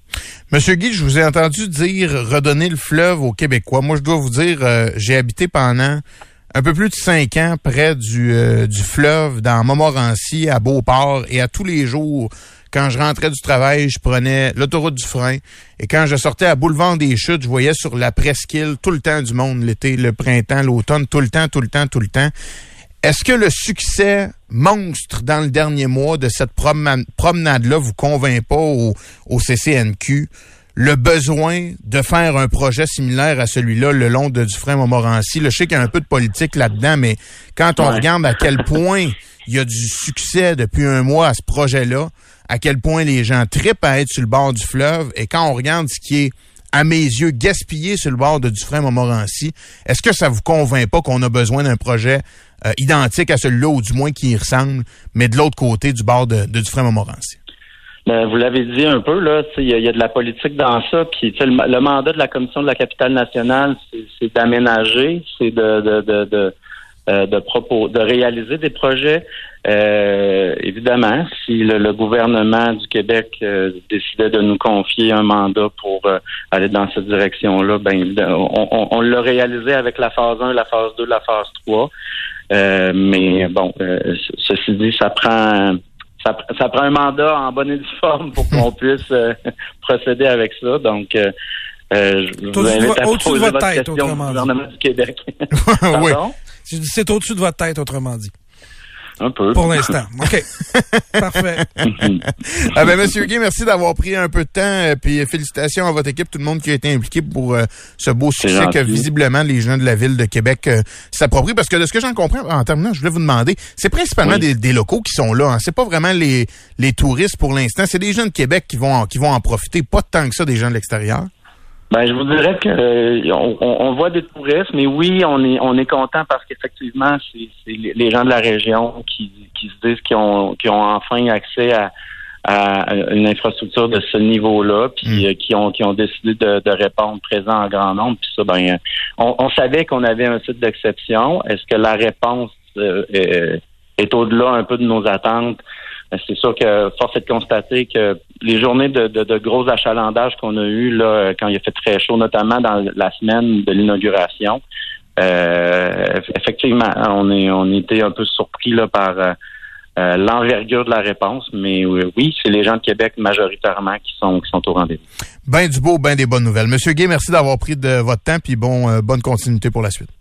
Monsieur Guy, je vous ai entendu dire redonner le fleuve aux Québécois. Moi, je dois vous dire, euh, j'ai habité pendant un peu plus de cinq ans près du, euh, du fleuve dans Montmorency, à Beauport, et à tous les jours, quand je rentrais du travail, je prenais l'autoroute du frein. Et quand je sortais à Boulevard des Chutes, je voyais sur la presqu'île tout le temps du monde, l'été, le printemps, l'automne, tout le temps, tout le temps, tout le temps. Est-ce que le succès monstre dans le dernier mois de cette promenade-là vous convainc pas au, au CCNQ? Le besoin de faire un projet similaire à celui-là le long de Dufresne-Montmorency. Je sais qu'il y a un peu de politique là-dedans, mais quand on regarde à quel point il y a du succès depuis un mois à ce projet-là, à quel point les gens tripent à être sur le bord du fleuve, et quand on regarde ce qui est à mes yeux, gaspillé sur le bord de Dufresne-Montmorency, est-ce que ça vous convainc pas qu'on a besoin d'un projet euh, identique à celui-là, ou du moins qui y ressemble, mais de l'autre côté du bord de, de Dufresne-Montmorency? Ben, vous l'avez dit un peu, là, il y, a de la politique dans ça. Puis le, le, mandat de la Commission de la capitale nationale, c'est d'aménager, c'est de, de, de, de, euh, de, propos, de réaliser des projets. Euh, évidemment, si le, gouvernement du Québec euh, décidait de nous confier un mandat pour aller dans cette direction-là, ben on, on, l'a réalisé avec la phase 1, la phase 2, la phase 3. mais bon, ceci dit, ça prend ça, ça, prend un mandat en bonne et due forme pour qu'on [laughs] puisse euh, procéder avec ça. Donc, euh, euh je vous invite à poser votre tête, question au gouvernement du Québec. [laughs] [laughs] oui. C'est au-dessus de votre tête, autrement dit. Un peu. Pour l'instant. [laughs] OK. Parfait. [laughs] ah ben, Monsieur Gay, merci d'avoir pris un peu de temps. Euh, puis félicitations à votre équipe, tout le monde qui a été impliqué pour euh, ce beau succès que visiblement les gens de la ville de Québec euh, s'approprient. Parce que de ce que j'en comprends, en terminant, je voulais vous demander, c'est principalement des, des, locaux qui sont là. Hein. C'est pas vraiment les, les touristes pour l'instant. C'est des gens de Québec qui vont, qui vont en profiter. Pas tant que ça des gens de l'extérieur. Ben, je vous dirais que euh, on, on, voit des touristes, mais oui, on est on est content parce qu'effectivement, c'est les gens de la région qui, qui se disent qu'ils ont, qui ont enfin accès à, à une infrastructure de ce niveau-là, puis euh, qui ont qui ont décidé de, de, répondre présent en grand nombre. Puis ça, ben, on, on savait qu'on avait un site d'exception. Est-ce que la réponse euh, est, est au-delà un peu de nos attentes? Ben, c'est sûr que force est de constater que les journées de, de, de gros achalandages qu'on a eu là, quand il a fait très chaud, notamment dans la semaine de l'inauguration, euh, effectivement, on est on était un peu surpris là par euh, euh, l'envergure de la réponse, mais oui, c'est les gens de Québec majoritairement qui sont qui sont au rendez-vous. Ben du beau, ben des bonnes nouvelles. Monsieur Gay, merci d'avoir pris de votre temps, puis bon, bonne continuité pour la suite.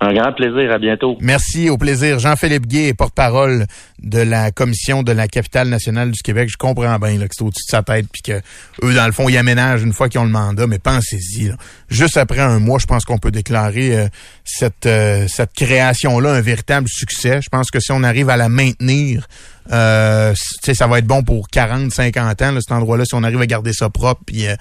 Un grand plaisir. À bientôt. Merci. Au plaisir. Jean-Philippe Gué, porte-parole de la commission de la capitale nationale du Québec. Je comprends bien là, que c'est au-dessus de sa tête puis que eux, dans le fond, ils aménagent une fois qu'ils ont le mandat. Mais pensez-y. Juste après un mois, je pense qu'on peut déclarer euh, cette, euh, cette création-là un véritable succès. Je pense que si on arrive à la maintenir, euh, ça va être bon pour 40, 50 ans, là, cet endroit-là, si on arrive à garder ça propre puis euh,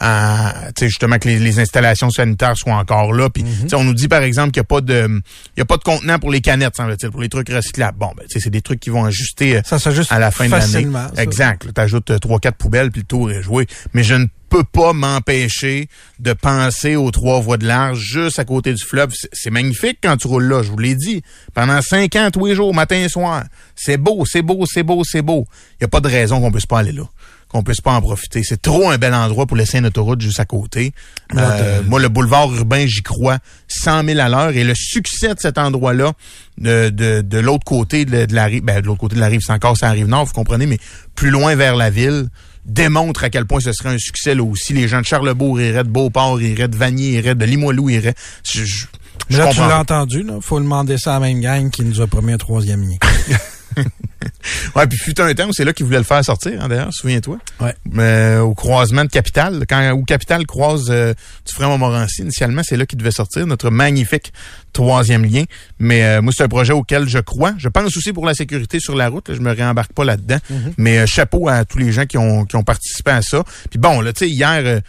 à justement que les, installations sanitaires soient encore là. Puis mhm. on nous dit par exemple qu'il n'y a pas de il y a pas de contenant pour les canettes, semble-t-il, pour les trucs recyclables. Bon, ben c'est des trucs qui vont ajuster euh, ça à la fin de l'année. Exact. Tu ajoutes euh, trois quatre poubelles puis le tour est joué. Mais je ne peux pas m'empêcher de penser aux trois voies de large juste à côté du fleuve. C'est magnifique quand tu roules là, je vous l'ai dit. Pendant cinq ans, tous les jours, matin et soir. C'est beau, c'est beau, c'est beau, c'est beau. Il n'y a pas de raison qu'on puisse pas aller là qu'on puisse pas en profiter. C'est trop un bel endroit pour laisser une autoroute juste à côté. Euh, moi, le boulevard urbain, j'y crois 100 000 à l'heure. Et le succès de cet endroit-là, de, de, de l'autre côté de, la rive, ben, de l'autre côté de la rive, c'est encore ça arrive nord, vous comprenez, mais plus loin vers la ville, démontre à quel point ce serait un succès là aussi. Les gens de Charlebourg iraient, de Beauport iraient, de Vanier iraient, de Limoilou iraient. Je, là, tu l'as entendu, là. Faut demander ça à la même gang qui nous a promis un troisième lien. [laughs] [laughs] ouais, puis fut un temps c'est là qu'ils voulaient le faire sortir, hein, d'ailleurs, souviens-toi. Ouais. Mais au croisement de Capital, quand où Capital croise euh, du frère Montmorency, initialement, c'est là qu'il devait sortir notre magnifique troisième lien. Mais euh, moi, c'est un projet auquel je crois. Je pense aussi pour la sécurité sur la route. je me réembarque pas là-dedans. Mm-hmm. Mais euh, chapeau à tous les gens qui ont, qui ont participé à ça. Puis bon, là, tu sais, hier, euh,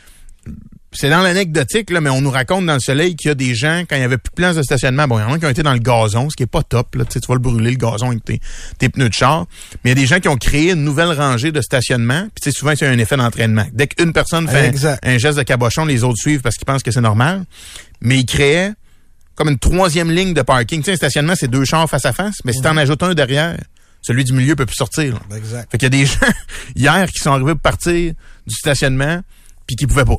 c'est dans l'anecdotique, là, mais on nous raconte dans le soleil qu'il y a des gens, quand il y avait plus de place de stationnement, bon, il y en a qui ont été dans le gazon, ce qui est pas top, là, tu vas le brûler, le gazon avec tes, pneus de char. Mais il y a des gens qui ont créé une nouvelle rangée de stationnement, puis souvent, c'est un effet d'entraînement. Dès qu'une personne fait un, geste de cabochon, les autres suivent parce qu'ils pensent que c'est normal. Mais ils créaient comme une troisième ligne de parking. Tu sais, un stationnement, c'est deux chars face à face, mais si t'en ajoutes un derrière, celui du milieu peut plus sortir. Exact. Fait qu'il y a des [laughs] gens, hier, qui sont arrivés pour partir du stationnement, puis qui pouvaient pas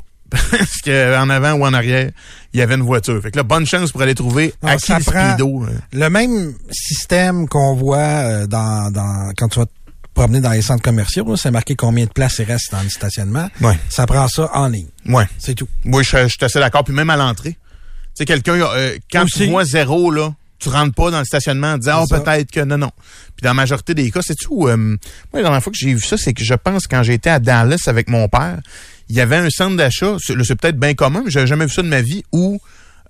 parce qu'en avant ou en arrière, il y avait une voiture. Fait que là, bonne chance pour aller trouver à qui Speedo. Euh. Le même système qu'on voit euh, dans, dans quand tu vas te promener dans les centres commerciaux, c'est marqué combien de places il reste dans le stationnement. Ouais. Ça prend ça en ligne. Ouais. C'est tout. Oui, je, je suis assez d'accord. Puis même à l'entrée. Tu sais, quelqu'un, euh, quand tu vois zéro, là, tu rentres pas dans le stationnement en disant, oh, peut-être que non, non. Puis dans la majorité des cas, c'est tout. Euh, moi, la dernière fois que j'ai vu ça, c'est que je pense quand j'étais à Dallas avec mon père, il y avait un centre d'achat, c'est peut-être bien commun, mais j'ai jamais vu ça de ma vie, où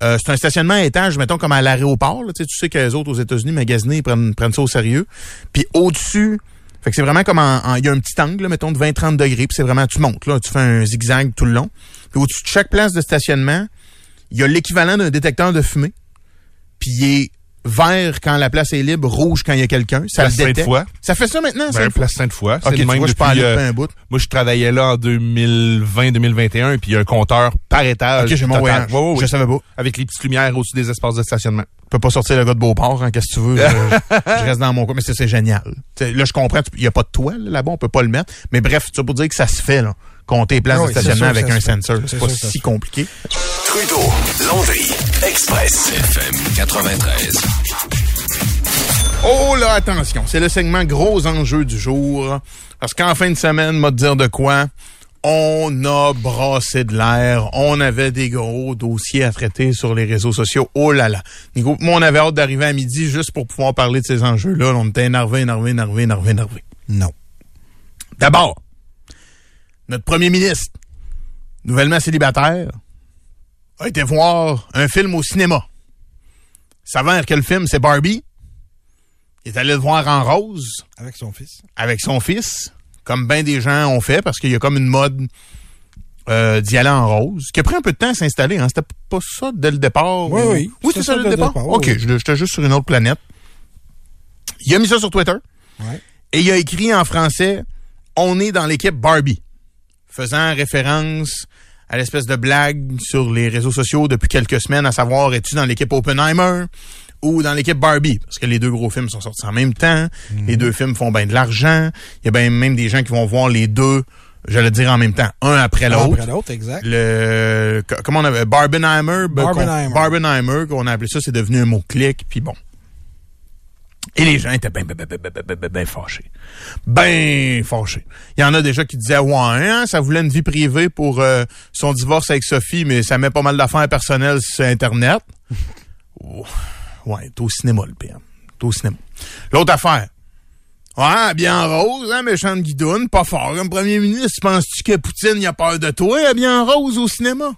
euh, c'est un stationnement à étage, mettons comme à l'aéroport. Tu sais, tu sais que les autres aux États-Unis, magasiner, ils prennent, prennent ça au sérieux. Puis au-dessus, fait que c'est vraiment comme en, il y a un petit angle, mettons, de 20-30 degrés, puis c'est vraiment, tu montes, là, tu fais un zigzag tout le long. Puis au-dessus de chaque place de stationnement, il y a l'équivalent d'un détecteur de fumée. Puis il est vert quand la place est libre, rouge quand il y a quelqu'un. Ça place le fois. Ça fait ça maintenant, ben, place Sainte-Foy. C'est le même depuis, euh, un bout. Moi, je travaillais là en 2020-2021, puis il y a un compteur par étage. Ok, j'ai mon voyage. Je savais pas. Avec les petites lumières au-dessus des espaces de stationnement. Je peux pas sortir le gars de Beauport, hein, qu'est-ce que tu veux? [laughs] je reste dans mon coin, mais c'est génial. là, je comprends, il y a pas de toile là-bas, on peut pas le mettre. Mais bref, tu pour dire que ça se fait, là compter les places ah de stationnement avec un sensor. C'est pas si compliqué. Trudeau, Landry, Express, FM 93. Oh là, attention, c'est le segment gros enjeu du jour. Parce qu'en fin de semaine, m'a dire de quoi? On a brassé de l'air. On avait des gros dossiers à traiter sur les réseaux sociaux. Oh là là. Nico, moi, on avait hâte d'arriver à midi juste pour pouvoir parler de ces enjeux-là. On était énervé, énervé, énervé, énervé, énervé. Non. D'abord, notre premier ministre, nouvellement célibataire, a été voir un film au cinéma. Savant que le film, c'est Barbie. Il est allé le voir en rose. Avec son fils. Avec son fils, comme bien des gens ont fait, parce qu'il y a comme une mode euh, d'y aller en rose, qui a pris un peu de temps à s'installer. Hein. C'était pas ça dès le départ? Oui, oui. Oui, c'est ça, dès le départ? OK, j'étais juste sur une autre planète. Il a mis ça sur Twitter. Ouais. Et il a écrit en français on est dans l'équipe Barbie, faisant référence à l'espèce de blague sur les réseaux sociaux depuis quelques semaines, à savoir, es-tu dans l'équipe Oppenheimer ou dans l'équipe Barbie? Parce que les deux gros films sont sortis en même temps, les deux films font bien de l'argent, il y a bien même des gens qui vont voir les deux, j'allais dire en même temps, un après l'autre. Après l'autre, exact. Le, co- comment on avait, Barbenheimer, ben, qu'on- Barbenheimer. Barbenheimer, qu'on a appelé ça, c'est devenu un mot-clic, puis bon. Et les gens étaient bien, ben, ben, ben fâchés. Ben fâchés. Il y en a déjà qui disaient, ouais, hein, ça voulait une vie privée pour euh, son divorce avec Sophie, mais ça met pas mal d'affaires personnelles sur Internet. Ouais, t'es au cinéma, le PM. T'es au cinéma. L'autre affaire. Ouais, bien en rose, hein, méchante guidoune, pas fort comme premier ministre. Penses-tu que Poutine, il a peur de toi, eh bien en rose au cinéma?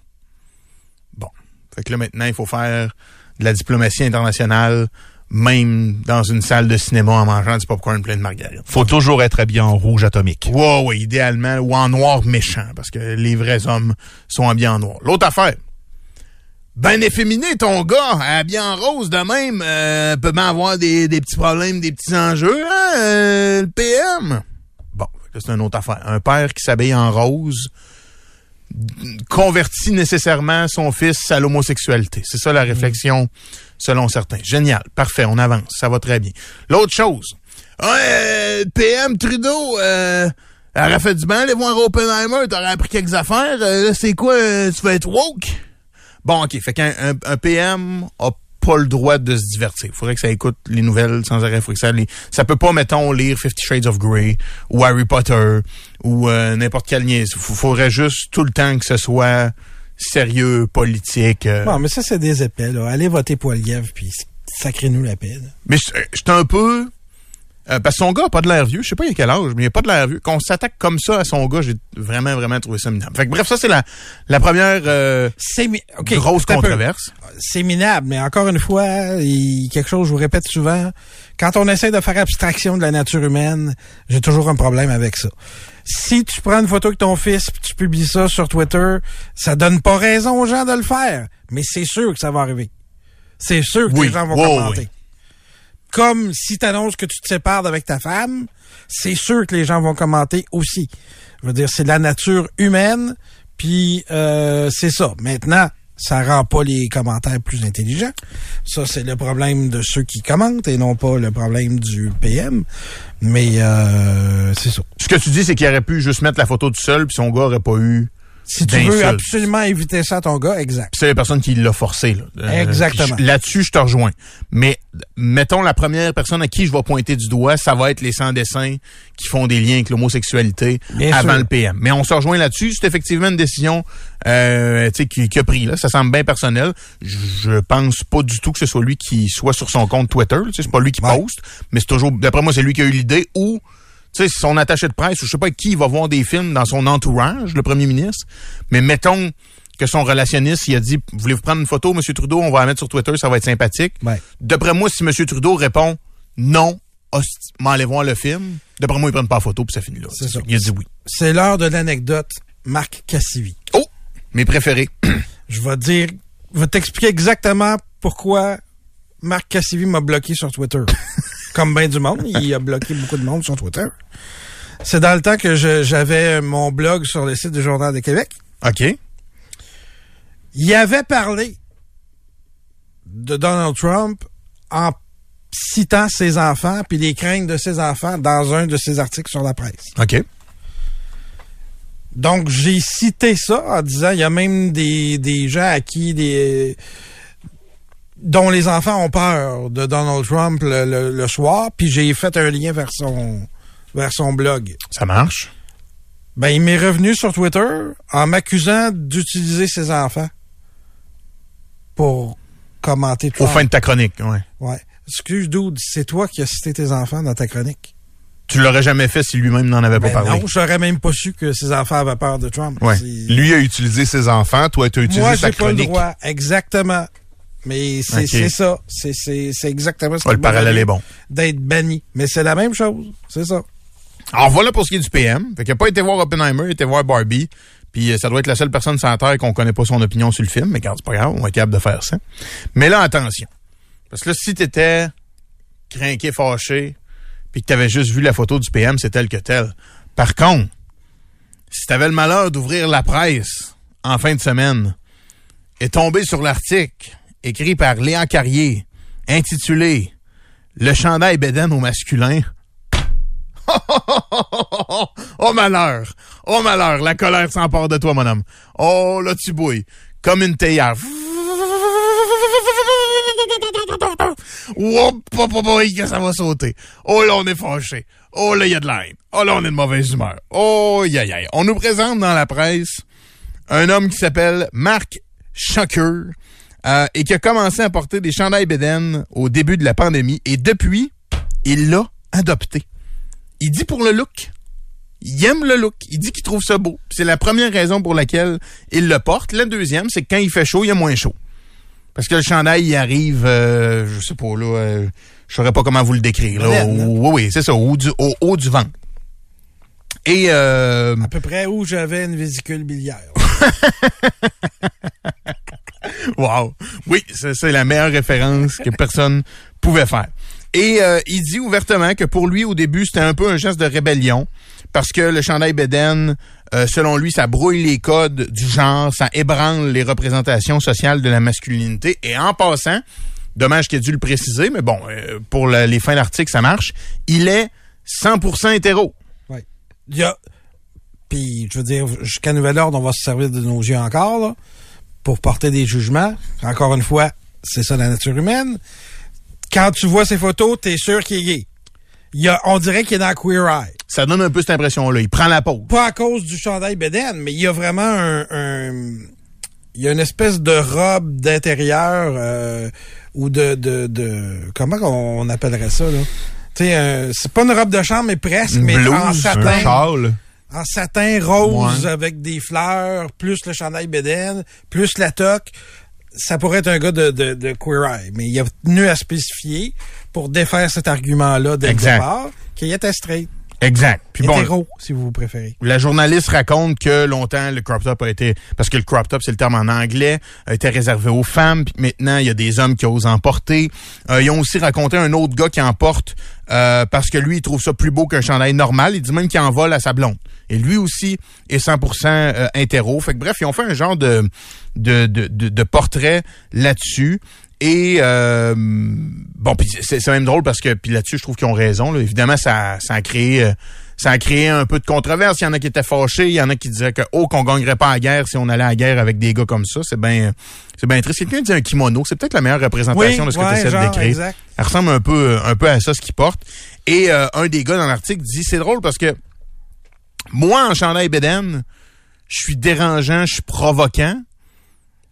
Bon. Fait que là, maintenant, il faut faire de la diplomatie internationale, même dans une salle de cinéma en mangeant du popcorn plein de margarine. Faut toujours être habillé en rouge atomique. Ouais, ouais, idéalement, ou en noir méchant, parce que les vrais hommes sont habillés en noir. L'autre affaire. Ben efféminé, ton gars, habillé en rose de même, euh, peut bien avoir des, des petits problèmes, des petits enjeux, hein, euh, le PM. Bon, c'est une autre affaire. Un père qui s'habille en rose convertit nécessairement son fils à l'homosexualité. C'est ça la réflexion, selon certains. Génial, parfait, on avance, ça va très bien. L'autre chose, euh, PM Trudeau, euh, aurait fait du bien aller voir Oppenheimer, t'aurais appris quelques affaires. Euh, là, c'est quoi, euh, tu vas être woke? Bon, OK, fait qu'un un, PM a pas le droit de se divertir. Faudrait que ça écoute les nouvelles sans arrêt. Faudrait que ça, les... ça peut pas, mettons, lire Fifty Shades of Grey ou Harry Potter ou euh, n'importe quel niaise. Faudrait juste tout le temps que ce soit sérieux, politique. euh. Bon, mais ça, c'est des épais, là. Allez voter Poiliev, puis sacrez-nous la paix, là. Mais je- j'étais un peu... euh, parce que son gars a pas de l'air vieux. Je sais pas il a quel âge, mais il a pas de l'air vieux. Qu'on s'attaque comme ça à son gars, j'ai vraiment, vraiment trouvé ça minable. Fait que bref, ça, c'est la, la première euh, grosse controverse. c'est minable, mais encore une fois, il- quelque chose, je vous répète souvent, quand on essaie de faire abstraction de la nature humaine, j'ai toujours un problème avec ça. Si tu prends une photo avec ton fils puis tu publies ça sur Twitter, ça donne pas raison aux gens de le faire, mais c'est sûr que ça va arriver. C'est sûr que Oui, les gens vont commenter. oui. Comme si tu annonces que tu te sépares avec ta femme, c'est sûr que les gens vont commenter aussi. Je veux dire, c'est la nature humaine, puis euh, c'est ça. Maintenant, ça rend pas les commentaires plus intelligents. Ça, c'est le problème de ceux qui commentent et non pas le problème du PM. Mais euh, c'est ça. Ce que tu dis, c'est qu'il aurait pu juste mettre la photo du seul, puis son gars aurait pas eu. Si tu veux absolument éviter ça à ton gars, exact. C'est la personne qui l'a forcé. Là. Euh, Exactement. Là-dessus, je te rejoins. Mais mettons la première personne à qui je vais pointer du doigt, ça va être les sans-dessins qui font des liens avec l'homosexualité avant sûr. le PM. Mais on se rejoint là-dessus. C'est effectivement une décision euh, tu sais, qui, qui a pris. Là. Ça semble bien personnel. Je, je pense pas du tout que ce soit lui qui soit sur son compte Twitter. C'est pas lui qui Ouais. poste. Mais c'est toujours, d'après moi, c'est lui qui a eu l'idée ou sais, son attaché de presse, ou je sais pas qui va voir des films dans son entourage, le premier ministre, mais mettons que son relationniste, il a dit, voulez-vous prendre une photo, Monsieur Trudeau, on va la mettre sur Twitter, ça va être sympathique. Ouais. D'après moi, si Monsieur Trudeau répond non, hosti- m'en aller voir le film, d'après moi, ils prennent pas la photo, puis ça finit là. C'est ça. Il a dit oui. C'est l'heure de l'anecdote Marc Cassivi. Oh! Mes préférés. [clears throat] Je vais dire, je vais t'expliquer exactement pourquoi Marc Cassivi m'a bloqué sur Twitter. [laughs] Comme bien du monde, il a bloqué beaucoup de monde sur Twitter. C'est dans le temps que j'avais mon blog sur le site du Journal de Québec. OK. Il avait parlé de Donald Trump en citant ses enfants puis les craintes de ses enfants dans un de ses articles sur la presse. OK. Donc, j'ai cité ça en disant, il y a même des, des gens à qui des dont les enfants ont peur de Donald Trump le, le- le soir, puis j'ai fait un lien vers son vers son blog. Ça marche? Ben, il m'est revenu sur Twitter en m'accusant d'utiliser ses enfants pour commenter Au fin de ta chronique, ouais. Ouais. Excuse, dude, c'est toi qui as cité tes enfants dans ta chronique. Tu l'aurais jamais fait si lui-même n'en avait Ben pas parlé. non, j'aurais même pas su que ses enfants avaient peur de Trump. Ouais. Lui a utilisé ses enfants, toi, tu as utilisé Moi, sa j'ai pas le chronique. droit. Exactement. Mais c'est ça. C'est exactement ce Ouais, qui le parallèle est bon. D'être banni. Mais c'est la même chose. C'est ça. Alors voilà pour ce qui est du PM. Fait qu'il a pas été voir Oppenheimer, il a été voir Barbie. Puis euh, ça doit être la seule personne sur la Terre qu'on connaît pas son opinion sur le film. Mais regarde, c'est pas grave, on est capable de faire ça. Mais là, attention. Parce que là, si t'étais craqué, fâché, puis que t'avais juste vu la photo du PM, c'est tel que tel. Par contre, si t'avais le malheur d'ouvrir la presse en fin de semaine et tomber sur l'article écrit par Léa Carrier, intitulé Le chandail bédaine au masculin. [laughs] oh malheur! Oh malheur! La colère s'empare de toi, mon homme. Oh là, tu bouilles. Comme une théière. Oh, oh, oh, oh, que ça va sauter. Oh là, on est fâché. Oh là, il y a de la haine. Oh là, on est de mauvaise humeur. Oh, aïe, aïe. On nous présente dans la presse un homme qui s'appelle Marc Schocker euh, et qui a commencé à porter des chandails Béden au début de la pandémie. Et depuis, il l'a adopté. Il dit pour le look. Il aime le look. Il dit qu'il trouve ça beau. C'est la première raison pour laquelle il le porte. La deuxième, c'est que quand il fait chaud, il y a moins chaud. Parce que le chandail, il arrive, euh, je sais pas, là, euh, je saurais pas comment vous le décrire. Là, au- oui, oui, c'est ça, au, du, au haut du ventre. Et euh, À peu près où j'avais une vésicule biliaire. [laughs] [laughs] Wow. Oui, c'est la meilleure référence que personne pouvait faire. Et euh, il dit ouvertement que pour lui, au début, c'était un peu un geste de rébellion parce que le chandail Beden, euh, selon lui, ça brouille les codes du genre, ça ébranle les représentations sociales de la masculinité. Et en passant, dommage qu'il ait dû le préciser, mais bon, euh, pour les fins d'article, ça marche, il est 100% hétéro. Ouais. Il. Puis, je veux dire, jusqu'à nouvel ordre, on va se servir de nos yeux encore, pour porter des jugements. Encore une fois, c'est ça la nature humaine. Quand tu vois ces photos, t'es sûr qu'il est gay. Il y a, on dirait qu'il est dans Queer Eye. Ça donne un peu cette impression-là. Il prend la pause. Pas à cause du chandail Beden, mais il y a vraiment un, un- il y a une espèce de robe d'intérieur euh, ou de, de, de comment on appellerait ça là? Tu sais, euh, c'est pas une robe de chambre, mais presque, Une mais blouse, en Un satin, châle. En satin rose Ouais. avec des fleurs, plus le chandail Beden, plus la toque. Ça pourrait être un gars de, de, de Queer Eye, mais il a tenu à spécifier pour défaire cet argument-là dès le départ qu'il était straight. Exact. Puis bon, Hétéro, si vous préférez. La journaliste raconte que longtemps le crop top a été parce que le crop top c'est le terme en anglais a été réservé aux femmes puis maintenant il y a des hommes qui osent en porter. Euh, ils ont aussi raconté un autre gars qui en porte euh, parce que lui il trouve ça plus beau qu'un chandail normal. Il dit même qu'il en vole à sa blonde. Et lui aussi est 100% euh, interro. Fait que bref ils ont fait un genre de de de, de, de portrait là-dessus. Et euh, bon, puis c'est même drôle parce que puis là-dessus, je trouve qu'ils ont raison. là. Évidemment, ça, ça a créé euh, ça a créé un peu de controverse. Il y en a qui étaient fâchés, il y en a qui disaient que oh qu'on gagnerait pas à la guerre si on allait à la guerre avec des gars comme ça. C'est bien c'est bien triste. Quelqu'un dit un kimono, c'est peut-être la meilleure représentation de ce que tu essaies de décrire. exact. Elle ressemble un peu un peu à ça ce qu'il porte. Et euh, un des gars dans l'article dit c'est drôle parce que moi en chandail Beden, je suis dérangeant, je suis provoquant,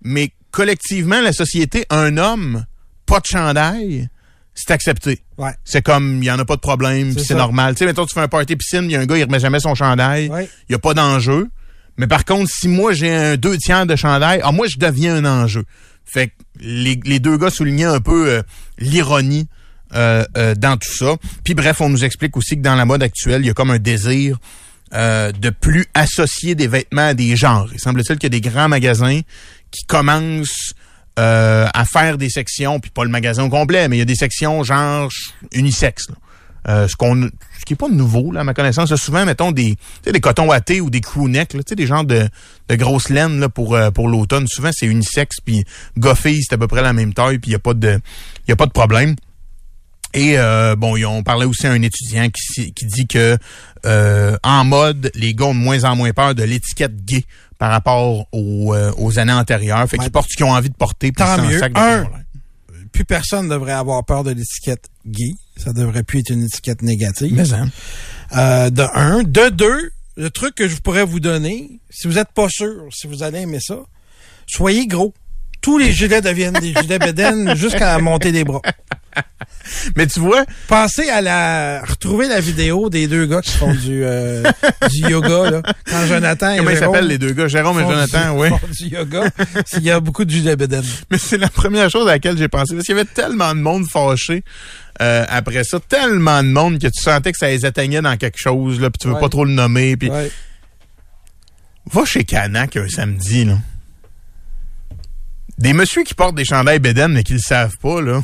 mais collectivement la société un homme pas de chandail, c'est accepté. Ouais. C'est comme il y en a pas de problème, C'est normal. Tu sais mettons tu fais un party piscine, il y a un gars il remet jamais son chandail, il Ouais. y a pas d'enjeu. Mais par contre, si moi j'ai un deux tiers de chandail, ah moi je deviens un enjeu. Fait que les, les deux gars soulignaient un peu euh, l'ironie euh, euh, dans tout ça. Puis bref, on nous explique aussi que dans la mode actuelle, il y a comme un désir euh, de plus associer des vêtements à des genres. Il semble-t-il qu'il y a des grands magasins qui commencent euh, à faire des sections, puis pas le magasin au complet, mais il y a des sections genre unisexe. Euh, ce qu'on ce qui est pas nouveau là à ma connaissance souvent mettons des des cotons wattés ou des crewnecks là, des genres de, de grosses laines là pour pour l'automne souvent c'est unisexe puis goffé c'est à peu près la même taille puis il y a pas de y a pas de problème et euh, bon, ils ont parlé aussi à un étudiant qui, qui dit que euh, en mode, les gars ont de moins en moins peur de l'étiquette gay par rapport aux, euh, aux années antérieures. Fait qu'ils portent ce qu'ils ont envie de porter. Tant mieux. sacrent de Un. plus personne devrait avoir peur de l'étiquette gay. Ça devrait plus être une étiquette négative. Mais hein. Euh, de un. De deux, le truc que je pourrais vous donner, si vous êtes pas sûr, si vous allez aimer ça, soyez gros. Tous les gilets deviennent des gilets bédaines jusqu'à monter des bras. Mais tu vois, Pensez à la retrouver la vidéo des deux gars qui font du, euh, du yoga là. Quand Jonathan et comment ils s'appellent les deux gars, Jérôme et Jonathan, oui. font du yoga, il y a beaucoup de gilets bédaines. Mais c'est la première chose à laquelle j'ai pensé. Parce qu'il y avait tellement de monde fâché euh, après ça. Tellement de monde que tu sentais que ça les atteignait dans quelque chose, là, puis tu veux Ouais. pas trop le nommer. Puis Ouais. Va chez Canac un samedi, là. Des messieurs qui portent des chandails bédaines mais qui le savent pas, là.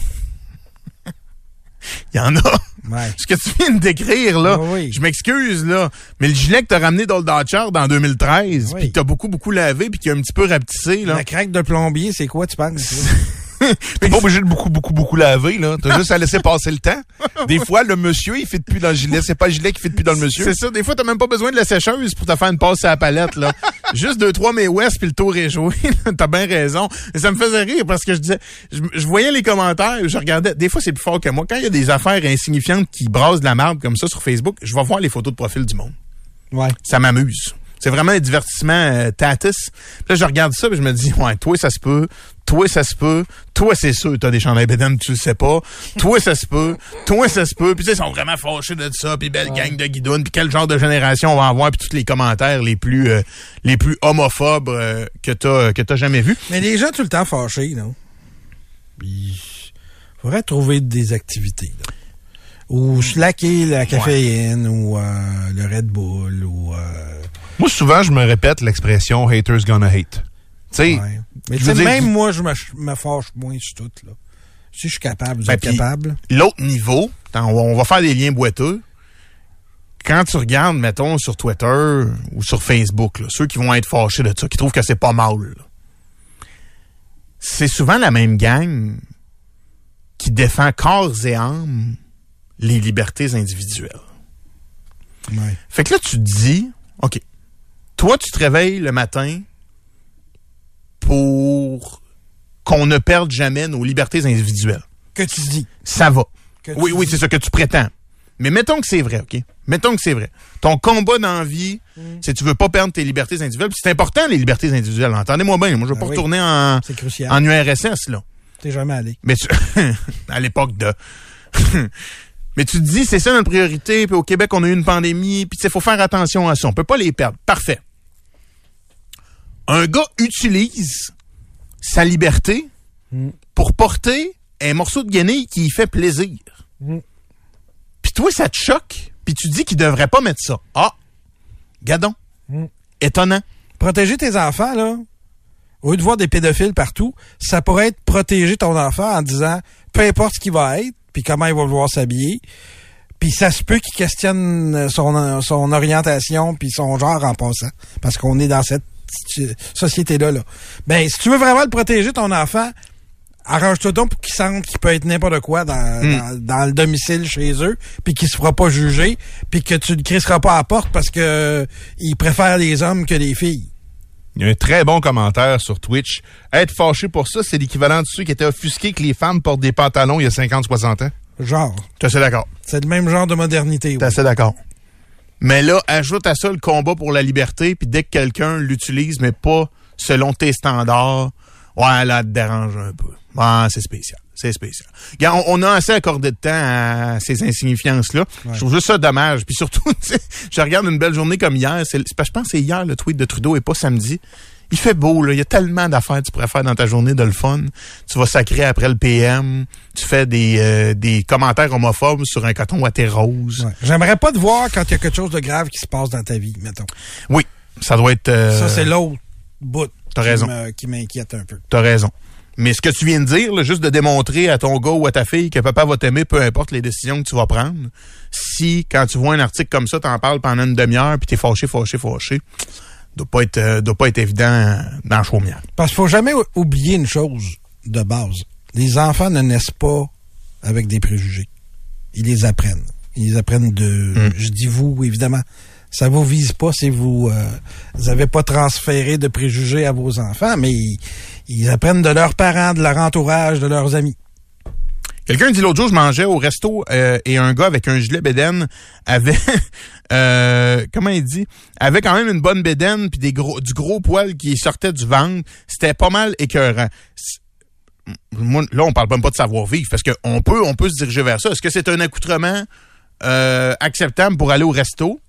[laughs] Il y en a. Ouais. Ce que tu viens de décrire, là, oui. je m'excuse, là, mais le gilet que t'as ramené d'Old Dodger en 2013, Oui. puis que t'as beaucoup, beaucoup lavé, puis qui a un petit peu rapetissé, là. La craque de plombier, c'est quoi, tu penses? [laughs] T'es pas obligé de beaucoup, beaucoup, beaucoup laver, là. T'as juste à laisser passer le temps. Des fois, le monsieur, il fait plus dans le gilet. C'est pas le gilet qui fait plus dans le monsieur. C'est ça, des fois, t'as même pas besoin de la sécheuse pour te faire une passe à la palette, là. Juste deux, trois mais West, puis le tour est joué. t'as bien raison. Et ça me faisait rire parce que je disais, je, je voyais les commentaires, je regardais, des fois, c'est plus fort que moi. Quand il y a des affaires insignifiantes qui brassent de la marde comme ça sur Facebook, je vais voir les photos de profil du monde. Ouais. ça m'amuse. C'est vraiment un divertissement euh, tatis. Puis là, je regarde ça, puis je me dis, ouais, toi, ça se peut. Toi, ça se peut. Toi, c'est sûr, t'as des chandails bédaines, tu le sais pas. Toi, ça se peut. Toi, ça se peut. Puis tu sais, ils sont vraiment fâchés de ça. Puis belle gang de guidounes. Puis quel genre de génération on va avoir. Puis tous les commentaires les plus euh, les plus homophobes euh, que t'as que t'as jamais vus. Mais les gens tout le temps fâchés, non? Il faudrait trouver des activités, là. Ou slacker la caféine, ou euh, le Red Bull, ou... euh, Moi, souvent, je me répète l'expression haters gonna hate. Tu sais, ouais. Mais dire- même moi, je me, fâche moins sur tout, là. Si je suis capable, vous Ben, êtes capable. L'autre niveau, on va, on va faire des liens boiteux. Quand tu regardes, mettons, sur Twitter ou sur Facebook, là, ceux qui vont être fâchés de ça, qui trouvent que c'est pas mal, là, c'est souvent la même gang qui défend corps et âme les libertés individuelles. Ouais. Fait que là, tu te dis, OK, toi, tu te réveilles le matin pour qu'on ne perde jamais nos libertés individuelles. Que tu dis. Ça va. Que Oui, oui, c'est ça que tu prétends. Mais mettons que c'est vrai, OK? Mettons que c'est vrai. Ton combat dans la vie, Mm. c'est que tu veux pas perdre tes libertés individuelles. C'est important, les libertés individuelles. Entendez-moi bien. Moi, je veux Ben pas oui. retourner en URSS, là. T'es jamais allé. Mais tu... [laughs] à l'époque de... [laughs] Mais tu te dis, c'est ça notre priorité, puis au Québec, on a eu une pandémie, puis il faut faire attention à ça. On peut pas les perdre. Parfait. Un gars utilise sa liberté Mm. pour porter un morceau de guenille qui lui fait plaisir. Mm. Puis toi, ça te choque, puis tu dis qu'il devrait pas mettre ça. Ah, gadon. Mm. Étonnant. Protéger tes enfants, là, au lieu de voir des pédophiles partout, ça pourrait être protéger ton enfant en disant, peu importe ce qu'il va être, puis comment il va vouloir s'habiller, puis ça se peut qu'il questionne son, son orientation puis son genre en passant, parce qu'on est dans cette société-là. Là. Ben, si tu veux vraiment le protéger, ton enfant, arrange-toi donc pour qu'il sente qu'il peut être n'importe quoi dans, dans, dans le domicile chez eux, puis qu'il se fera pas juger, puis que tu ne crisseras pas à la porte parce que euh, il préfère les hommes que les filles. Il y a un très bon commentaire sur Twitch. Être fâché pour ça, c'est l'équivalent de ceux qui étaient offusqués que les femmes portent des pantalons il y a 50-60 ans. Genre. Tu assez d'accord. C'est le même genre de modernité. T'es oui. assez d'accord. Mais là, ajoute à ça le combat pour la liberté, puis dès que quelqu'un l'utilise, mais pas selon tes standards, ouais, là, te dérange un peu. Ouais, c'est spécial. C'est spécial. On, on a assez accordé de temps à ces insignifiances-là. Je trouve juste ça dommage. Puis surtout, [laughs] je regarde une belle journée comme hier. C'est, je pense que c'est hier le tweet de Trudeau et pas samedi. Il fait beau, là. Il y a tellement d'affaires que tu pourrais faire dans ta journée de le fun. Tu vas sacrer après le PM. Tu fais des, euh, des commentaires homophobes sur un coton à tes roses. Ouais. J'aimerais pas te voir quand il y a quelque chose de grave qui se passe dans ta vie, mettons. Oui, ça doit être. euh, Ça, c'est l'autre bout t'as qui raison. qui m'inquiète un peu. T'as raison. Mais ce que tu viens de dire, là, juste de démontrer à ton gars ou à ta fille que papa va t'aimer, peu importe les décisions que tu vas prendre, si quand tu vois un article comme ça, t'en parles pendant une demi-heure, puis t'es fâché, fâché, fâché, doit pas être, euh, doit pas être évident euh, dans chaumière. Parce qu'il faut jamais ou- oublier une chose de base. Les enfants ne naissent pas avec des préjugés. Ils les apprennent. Ils les apprennent de... Mm. Je dis vous, évidemment. Ça vous vise pas si vous euh, vous avez pas transféré de préjugés à vos enfants, mais ils, ils apprennent de leurs parents, de leur entourage, de leurs amis. Quelqu'un dit l'autre jour, je mangeais au resto euh, et un gars avec un gilet bédaine avait, [laughs] euh, comment il dit, avait quand même une bonne bédaine puis des gros, du gros poil qui sortait du ventre. C'était pas mal écœurant. Moi, là, on parle même pas de savoir-vivre parce qu'on peut, on peut se diriger vers ça. Est-ce que c'est un accoutrement euh, acceptable pour aller au resto?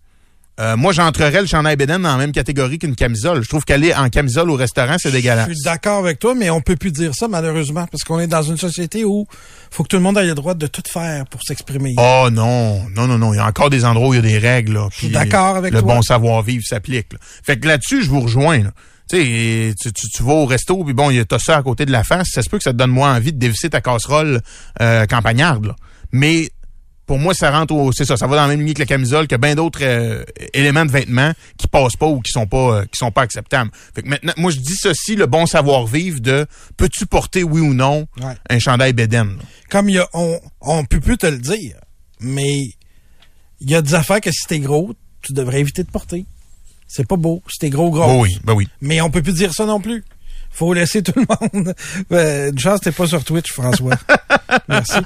Euh, moi, j'entrerais le chandail bédaine dans la même catégorie qu'une camisole. Je trouve qu'aller en camisole au restaurant, c'est dégueulasse. Je suis d'accord avec toi, mais on peut plus dire ça malheureusement parce qu'on est dans une société où faut que tout le monde ait le droit de tout faire pour s'exprimer. Oh non, non, non, non. Il y a encore des endroits où il y a des règles. Là, suis puis d'accord avec le toi. bon savoir-vivre s'applique. là. Fait que là-dessus, je vous rejoins. là. Tu sais, tu, tu, vas au resto, puis bon, il y a t'as ça à côté de la face. Ça se peut que ça te donne moins envie de dévisser ta casserole euh, campagnarde. Là. Mais pour moi, ça rentre au, c'est ça, ça va dans la même ligne que la camisole, que bien d'autres euh, éléments de vêtements qui passent pas ou qui sont pas, euh, qui sont pas acceptables. Fait que maintenant, moi, je dis ceci, le bon savoir-vivre de, peux-tu porter, oui ou non, Ouais. un chandail Beden? Comme il y a, on, on peut plus te le dire, mais il y a des affaires que si t'es gros, tu devrais éviter de porter. C'est pas beau. Si t'es gros, gros. Oh oui, ben oui. Mais on peut plus dire ça non plus. Faut laisser tout le monde. Euh, une chance, t'es pas sur Twitch, François. [laughs] Merci.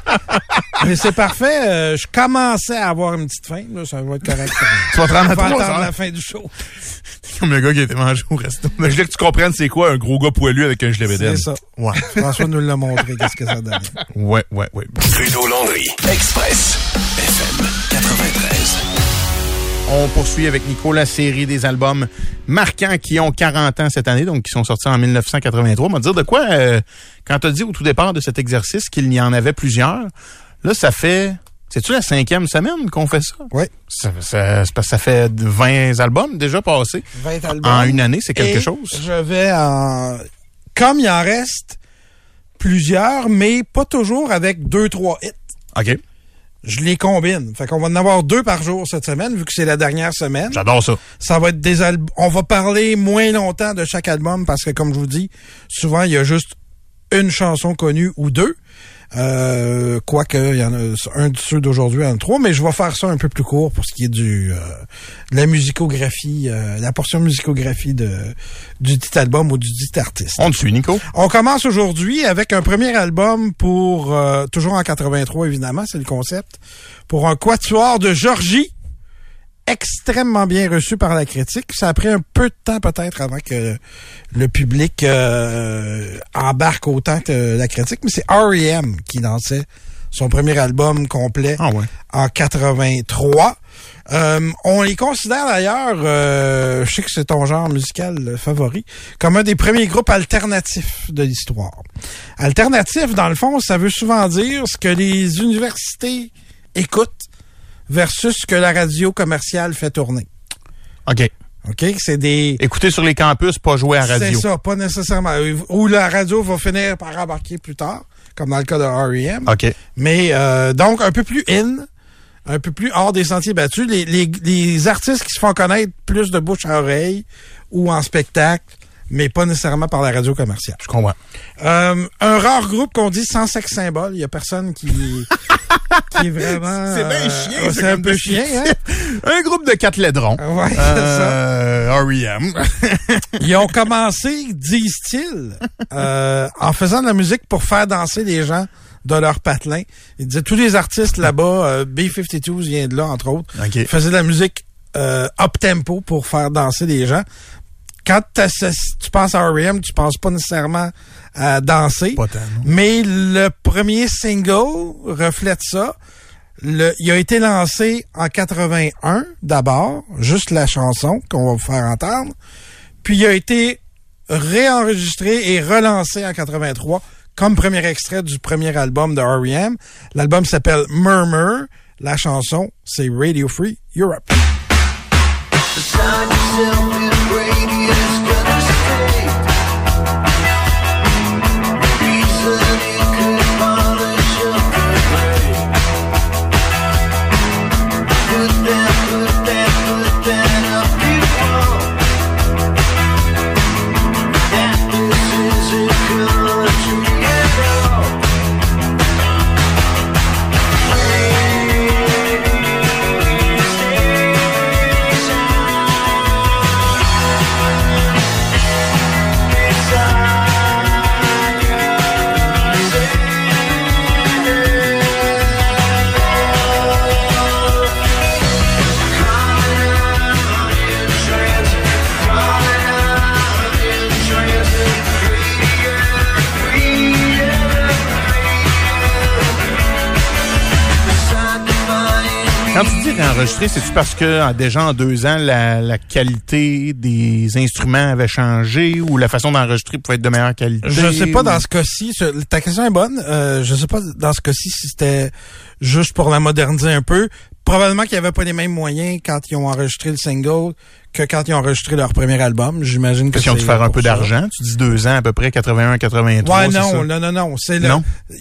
Mais c'est parfait. euh, je commençais à avoir une petite faim. Là, ça va être correct. Tu vas te rendre à attendre la fin du show. [laughs] Comme le gars qui a été mangé au resto. Mais je voulais que tu comprennes c'est quoi un gros gars poilu avec un gilet C'est ça. Ouais. François nous l'a montré. Qu'est-ce que ça donne. Ouais, ouais, ouais. Trudeau Landry. Express. FM 93. On poursuit avec Nico la série des albums marquants qui ont 40 ans cette année, donc qui sont sortis en 1983. On va dire de quoi, euh, quand tu as dit au tout départ de cet exercice qu'il y en avait plusieurs, là, ça fait... C'est-tu la cinquième semaine qu'on fait ça? Oui. Ça, ça, c'est parce que ça fait 20 albums déjà passés. 20 albums. En une année, c'est quelque Et chose. Je vais en. Comme il en reste plusieurs, mais pas toujours avec deux, trois hits. OK. Je les combine. Fait qu'on va en avoir deux par jour cette semaine, vu que c'est la dernière semaine. J'adore ça. Ça va être des albums. On va parler moins longtemps de chaque album parce que, comme je vous dis, souvent, il y a juste une chanson connue ou deux. Euh, quoique, il y en a un de ceux d'aujourd'hui en a trois, mais je vais faire ça un peu plus court pour ce qui est du euh, de la musicographie, euh, la portion musicographie de du dit album ou du dit artiste. On te suit, Nico. On commence aujourd'hui avec un premier album pour, euh, toujours en 83 évidemment, c'est le concept, pour un quatuor de Georgie, extrêmement bien reçu par la critique. Ça a pris un peu de temps peut-être avant que le public euh, embarque autant que la critique, mais c'est R.E.M. qui lançait son premier album complet Ah ouais. en 83. Euh, on les considère d'ailleurs, euh, je sais que c'est ton genre musical favori, comme un des premiers groupes alternatifs de l'histoire. Alternatif, dans le fond, ça veut souvent dire ce que les universités écoutent versus ce que la radio commerciale fait tourner. OK. OK? C'est des... Écoutez sur les campus, pas jouer à C'est radio. ça, pas nécessairement. euh, Ou la radio va finir par embarquer plus tard, comme dans le cas de R.E.M. OK. Mais euh, donc un peu plus in, un peu plus hors des sentiers battus. Les, les, les artistes qui se font connaître plus de bouche à oreille ou en spectacle, mais pas nécessairement par la radio commerciale. Je comprends. Euh, un rare groupe qu'on dit sans sexe symbole. Il y a personne qui, [laughs] qui est vraiment... C'est bien euh, chien, ça, C'est un peu chien, hein? [laughs] Un groupe de quatre laidrons. Ouais, c'est ça. Euh, R.E.M. [laughs] Ils ont commencé, disent-ils, euh, en faisant de la musique pour faire danser les gens de leur patelin. Ils disaient tous les artistes là-bas, euh, B-52 vient de là, entre autres, faisaient de la musique up-tempo pour faire danser les gens. Quand tu penses à R.E.M., tu penses pas nécessairement à danser. Pas tant. Mais le premier single reflète ça. Le, il a été lancé en 81 d'abord, juste la chanson qu'on va vous faire entendre. Puis il a été réenregistré et relancé en 83 comme premier extrait du premier album de R.E.M. L'album s'appelle Murmur. La chanson, c'est Radio Free Europe. C'est-tu parce que en- déjà en deux ans, la, la qualité des instruments avait changé ou la façon d'enregistrer pouvait être de meilleure qualité? Je sais pas ou- dans ce cas-ci. Ta question est bonne. Euh, je sais pas dans ce cas-ci si c'était juste pour la moderniser un peu. Probablement qu'il y avait pas les mêmes moyens quand ils ont enregistré le single que quand ils ont enregistré leur premier album. J'imagine que Parce qu'ils ont dû faire un peu d'argent. Tu dis deux ans à peu près, 81, 83. Ouais, non, ça? non, non, non. C'est?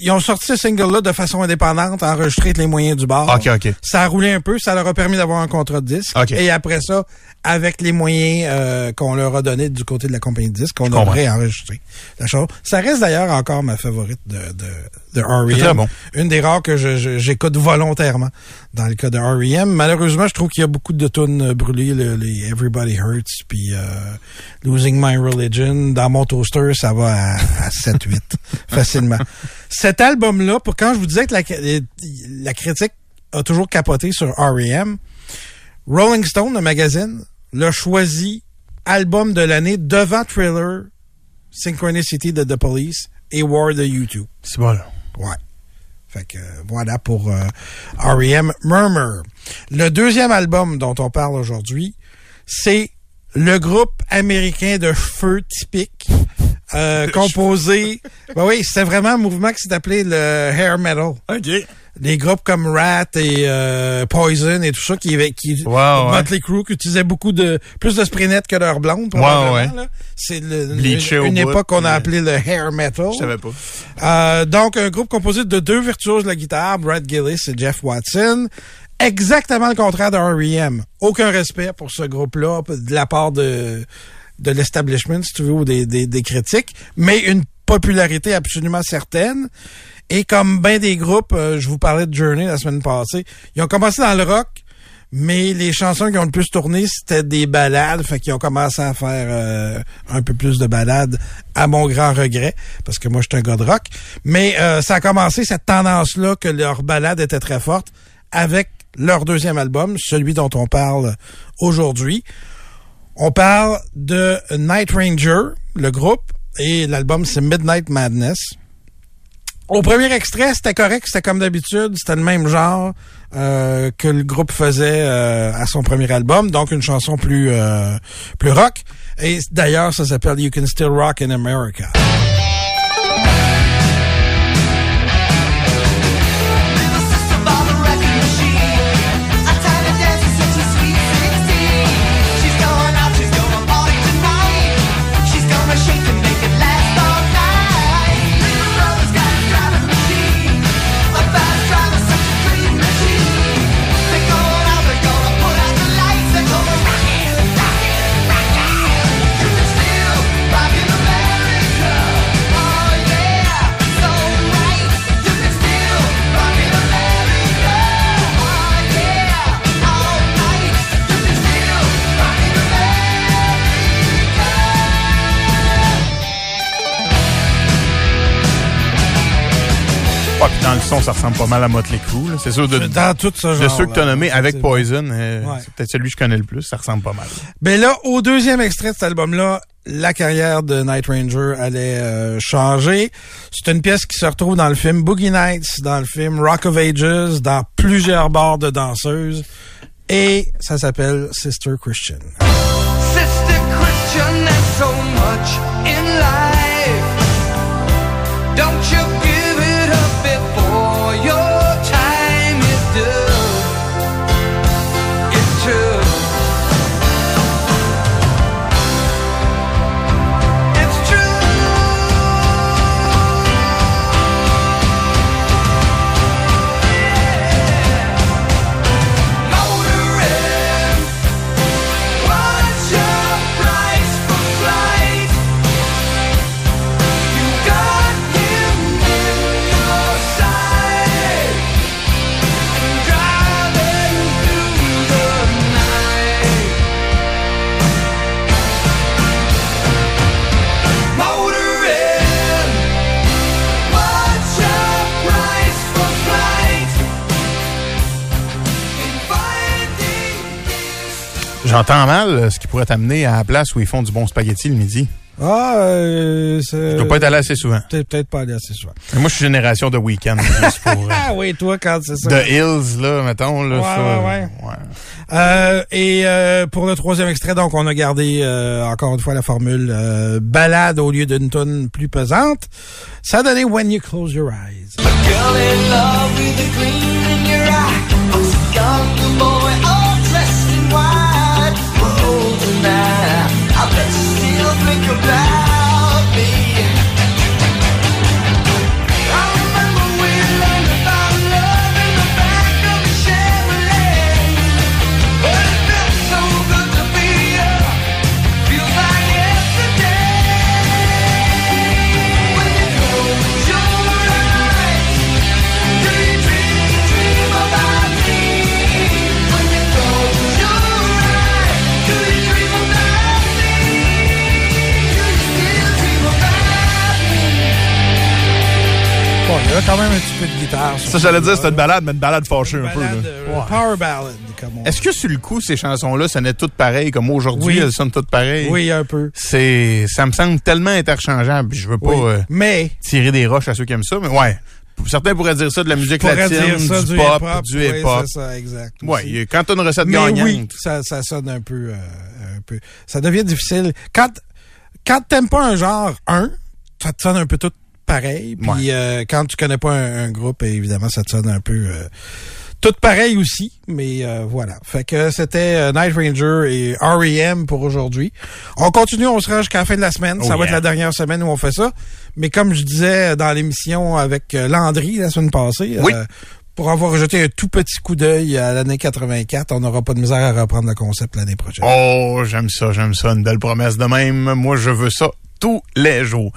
Ils ont sorti ce single-là de façon indépendante, enregistré avec les moyens du bord. OK, OK. Ça a roulé un peu, ça leur a permis d'avoir un contrat de disque. OK. Et après ça, avec les moyens euh, qu'on leur a donnés du côté de la compagnie de disque, on a réenregistré la chose. Ça reste d'ailleurs encore ma favorite de, de, de R.E.M. Très bon. Une des rares que j'écoute volontairement dans le cas de R.E.M. Malheureusement, je trouve qu'il y a beaucoup de tunes euh, brûlées, le- les Everybody Hurts, puis euh, Losing My Religion. Dans mon toaster, ça va à, à 7-8 [laughs] facilement. Cet album-là, pour quand je vous disais que la, la critique a toujours capoté sur R.E.M., Rolling Stone, le magazine, l'a choisi album de l'année devant Thriller, Synchronicity de The Police et War de U2. C'est bon, là. Ouais. Fait que voilà pour euh, R.E.M. Murmur. Le deuxième album dont on parle aujourd'hui, c'est le groupe américain de cheveux typique, euh, [laughs] composé... Ben oui, c'était vraiment un mouvement qui s'est appelé le hair metal. OK. Des groupes comme Rat et euh, Poison et tout ça qui qui ouais. Crue qui utilisaient beaucoup de plus de spray net que leur blonde probablement, ouais. là. C'est une, époque qu'on a puis- appelé le hair metal. Je savais pas. Euh, donc, un groupe composé de deux virtuoses de la guitare, Brad Gillis et Jeff Watson. Exactement le contraire de R.E.M. Aucun respect pour ce groupe-là de la part de, de l'establishment, si tu veux, ou des, des, des critiques, mais une popularité absolument certaine. Et comme bien des groupes, euh, je vous parlais de Journey la semaine passée, ils ont commencé dans le rock, mais les chansons qui ont le plus tourné, c'était des ballades. Fait qu'ils ont commencé à faire euh, un peu plus de ballades, à mon grand regret, parce que moi, je suis un gars de rock. Mais euh, ça a commencé, cette tendance-là, que leur ballade était très forte, avec leur deuxième album, celui dont on parle aujourd'hui. On parle de Night Ranger, le groupe, et l'album, c'est Midnight Madness. Au premier extrait, c'était correct, c'était comme d'habitude, c'était le même genre euh, que le groupe faisait euh, à son premier album, donc une chanson plus euh, plus rock. Et d'ailleurs, ça s'appelle You Can Still Rock in America. Ça ressemble pas mal à Motley Crue. là. C'est sûr, de, Dans tout ce genre. de ceux que tu as nommés avec Poison, euh, Ouais. c'est peut-être celui que je connais le plus. Ça ressemble pas mal. Ben là, au deuxième extrait de cet album-là, la carrière de Night Ranger allait euh, changer. C'est une pièce qui se retrouve dans le film Boogie Nights, dans le film Rock of Ages, dans plusieurs bars de danseuses. Et ça s'appelle Sister Christian. Sister Christian, there's so much in life. Don't you J'entends mal euh, ce qui pourrait t'amener à la place où ils font du bon spaghetti le midi. Ah, euh, c'est... Je dois pas être allé assez souvent. Peut-être peut-être pas aller assez souvent. Mais moi, je suis génération de week-end. [laughs] euh, Ah oui, toi, quand c'est ça. The Hills, là, mettons. Là, Ouais, ça, ouais, ouais. Euh, et euh, pour le troisième extrait, donc, on a gardé euh, encore une fois la formule euh, balade au lieu d'une tonne plus pesante. Ça a donné When You Close Your Eyes. Girl in love with the green quand même un petit peu de guitare. Ça, j'allais dire, c'est une balade, mais une balade fâchée un peu. euh, Power ballad, comme on Est-ce que sur le coup, ces chansons-là sonnaient toutes pareilles, comme aujourd'hui, Oui. elles sonnent toutes pareilles? Oui, un peu. C'est, ça me semble tellement interchangeable. Je veux pas Oui. euh, Mais, tirer des roches à ceux qui aiment ça, mais ouais. Certains pourraient dire ça de la musique latine, dire ça, du, du, pop, hip-hop. du oui, hip-hop. c'est ça, exact. Il y a- quand t'as une recette Mais gagnante. oui, ça, ça sonne un peu, euh, un peu. Ça devient difficile. Quand, quand t'aimes pas un genre, un, ça te sonne un peu tout pareil. Puis Ouais. euh, quand tu connais pas un, un groupe, évidemment, ça te sonne un peu euh, tout pareil aussi. Mais euh, voilà. Fait que c'était Night Ranger et R.E.M. pour aujourd'hui. On continue, on sera jusqu'à la fin de la semaine. Oh ça va être la dernière semaine où on fait ça. Mais comme je disais dans l'émission avec Landry la semaine passée, Oui. pour avoir jeté un tout petit coup d'œil à l'année 84, on n'aura pas de misère à reprendre le concept l'année prochaine. Oh, j'aime ça, j'aime ça. Une belle promesse de même. Moi, je veux ça tous les jours.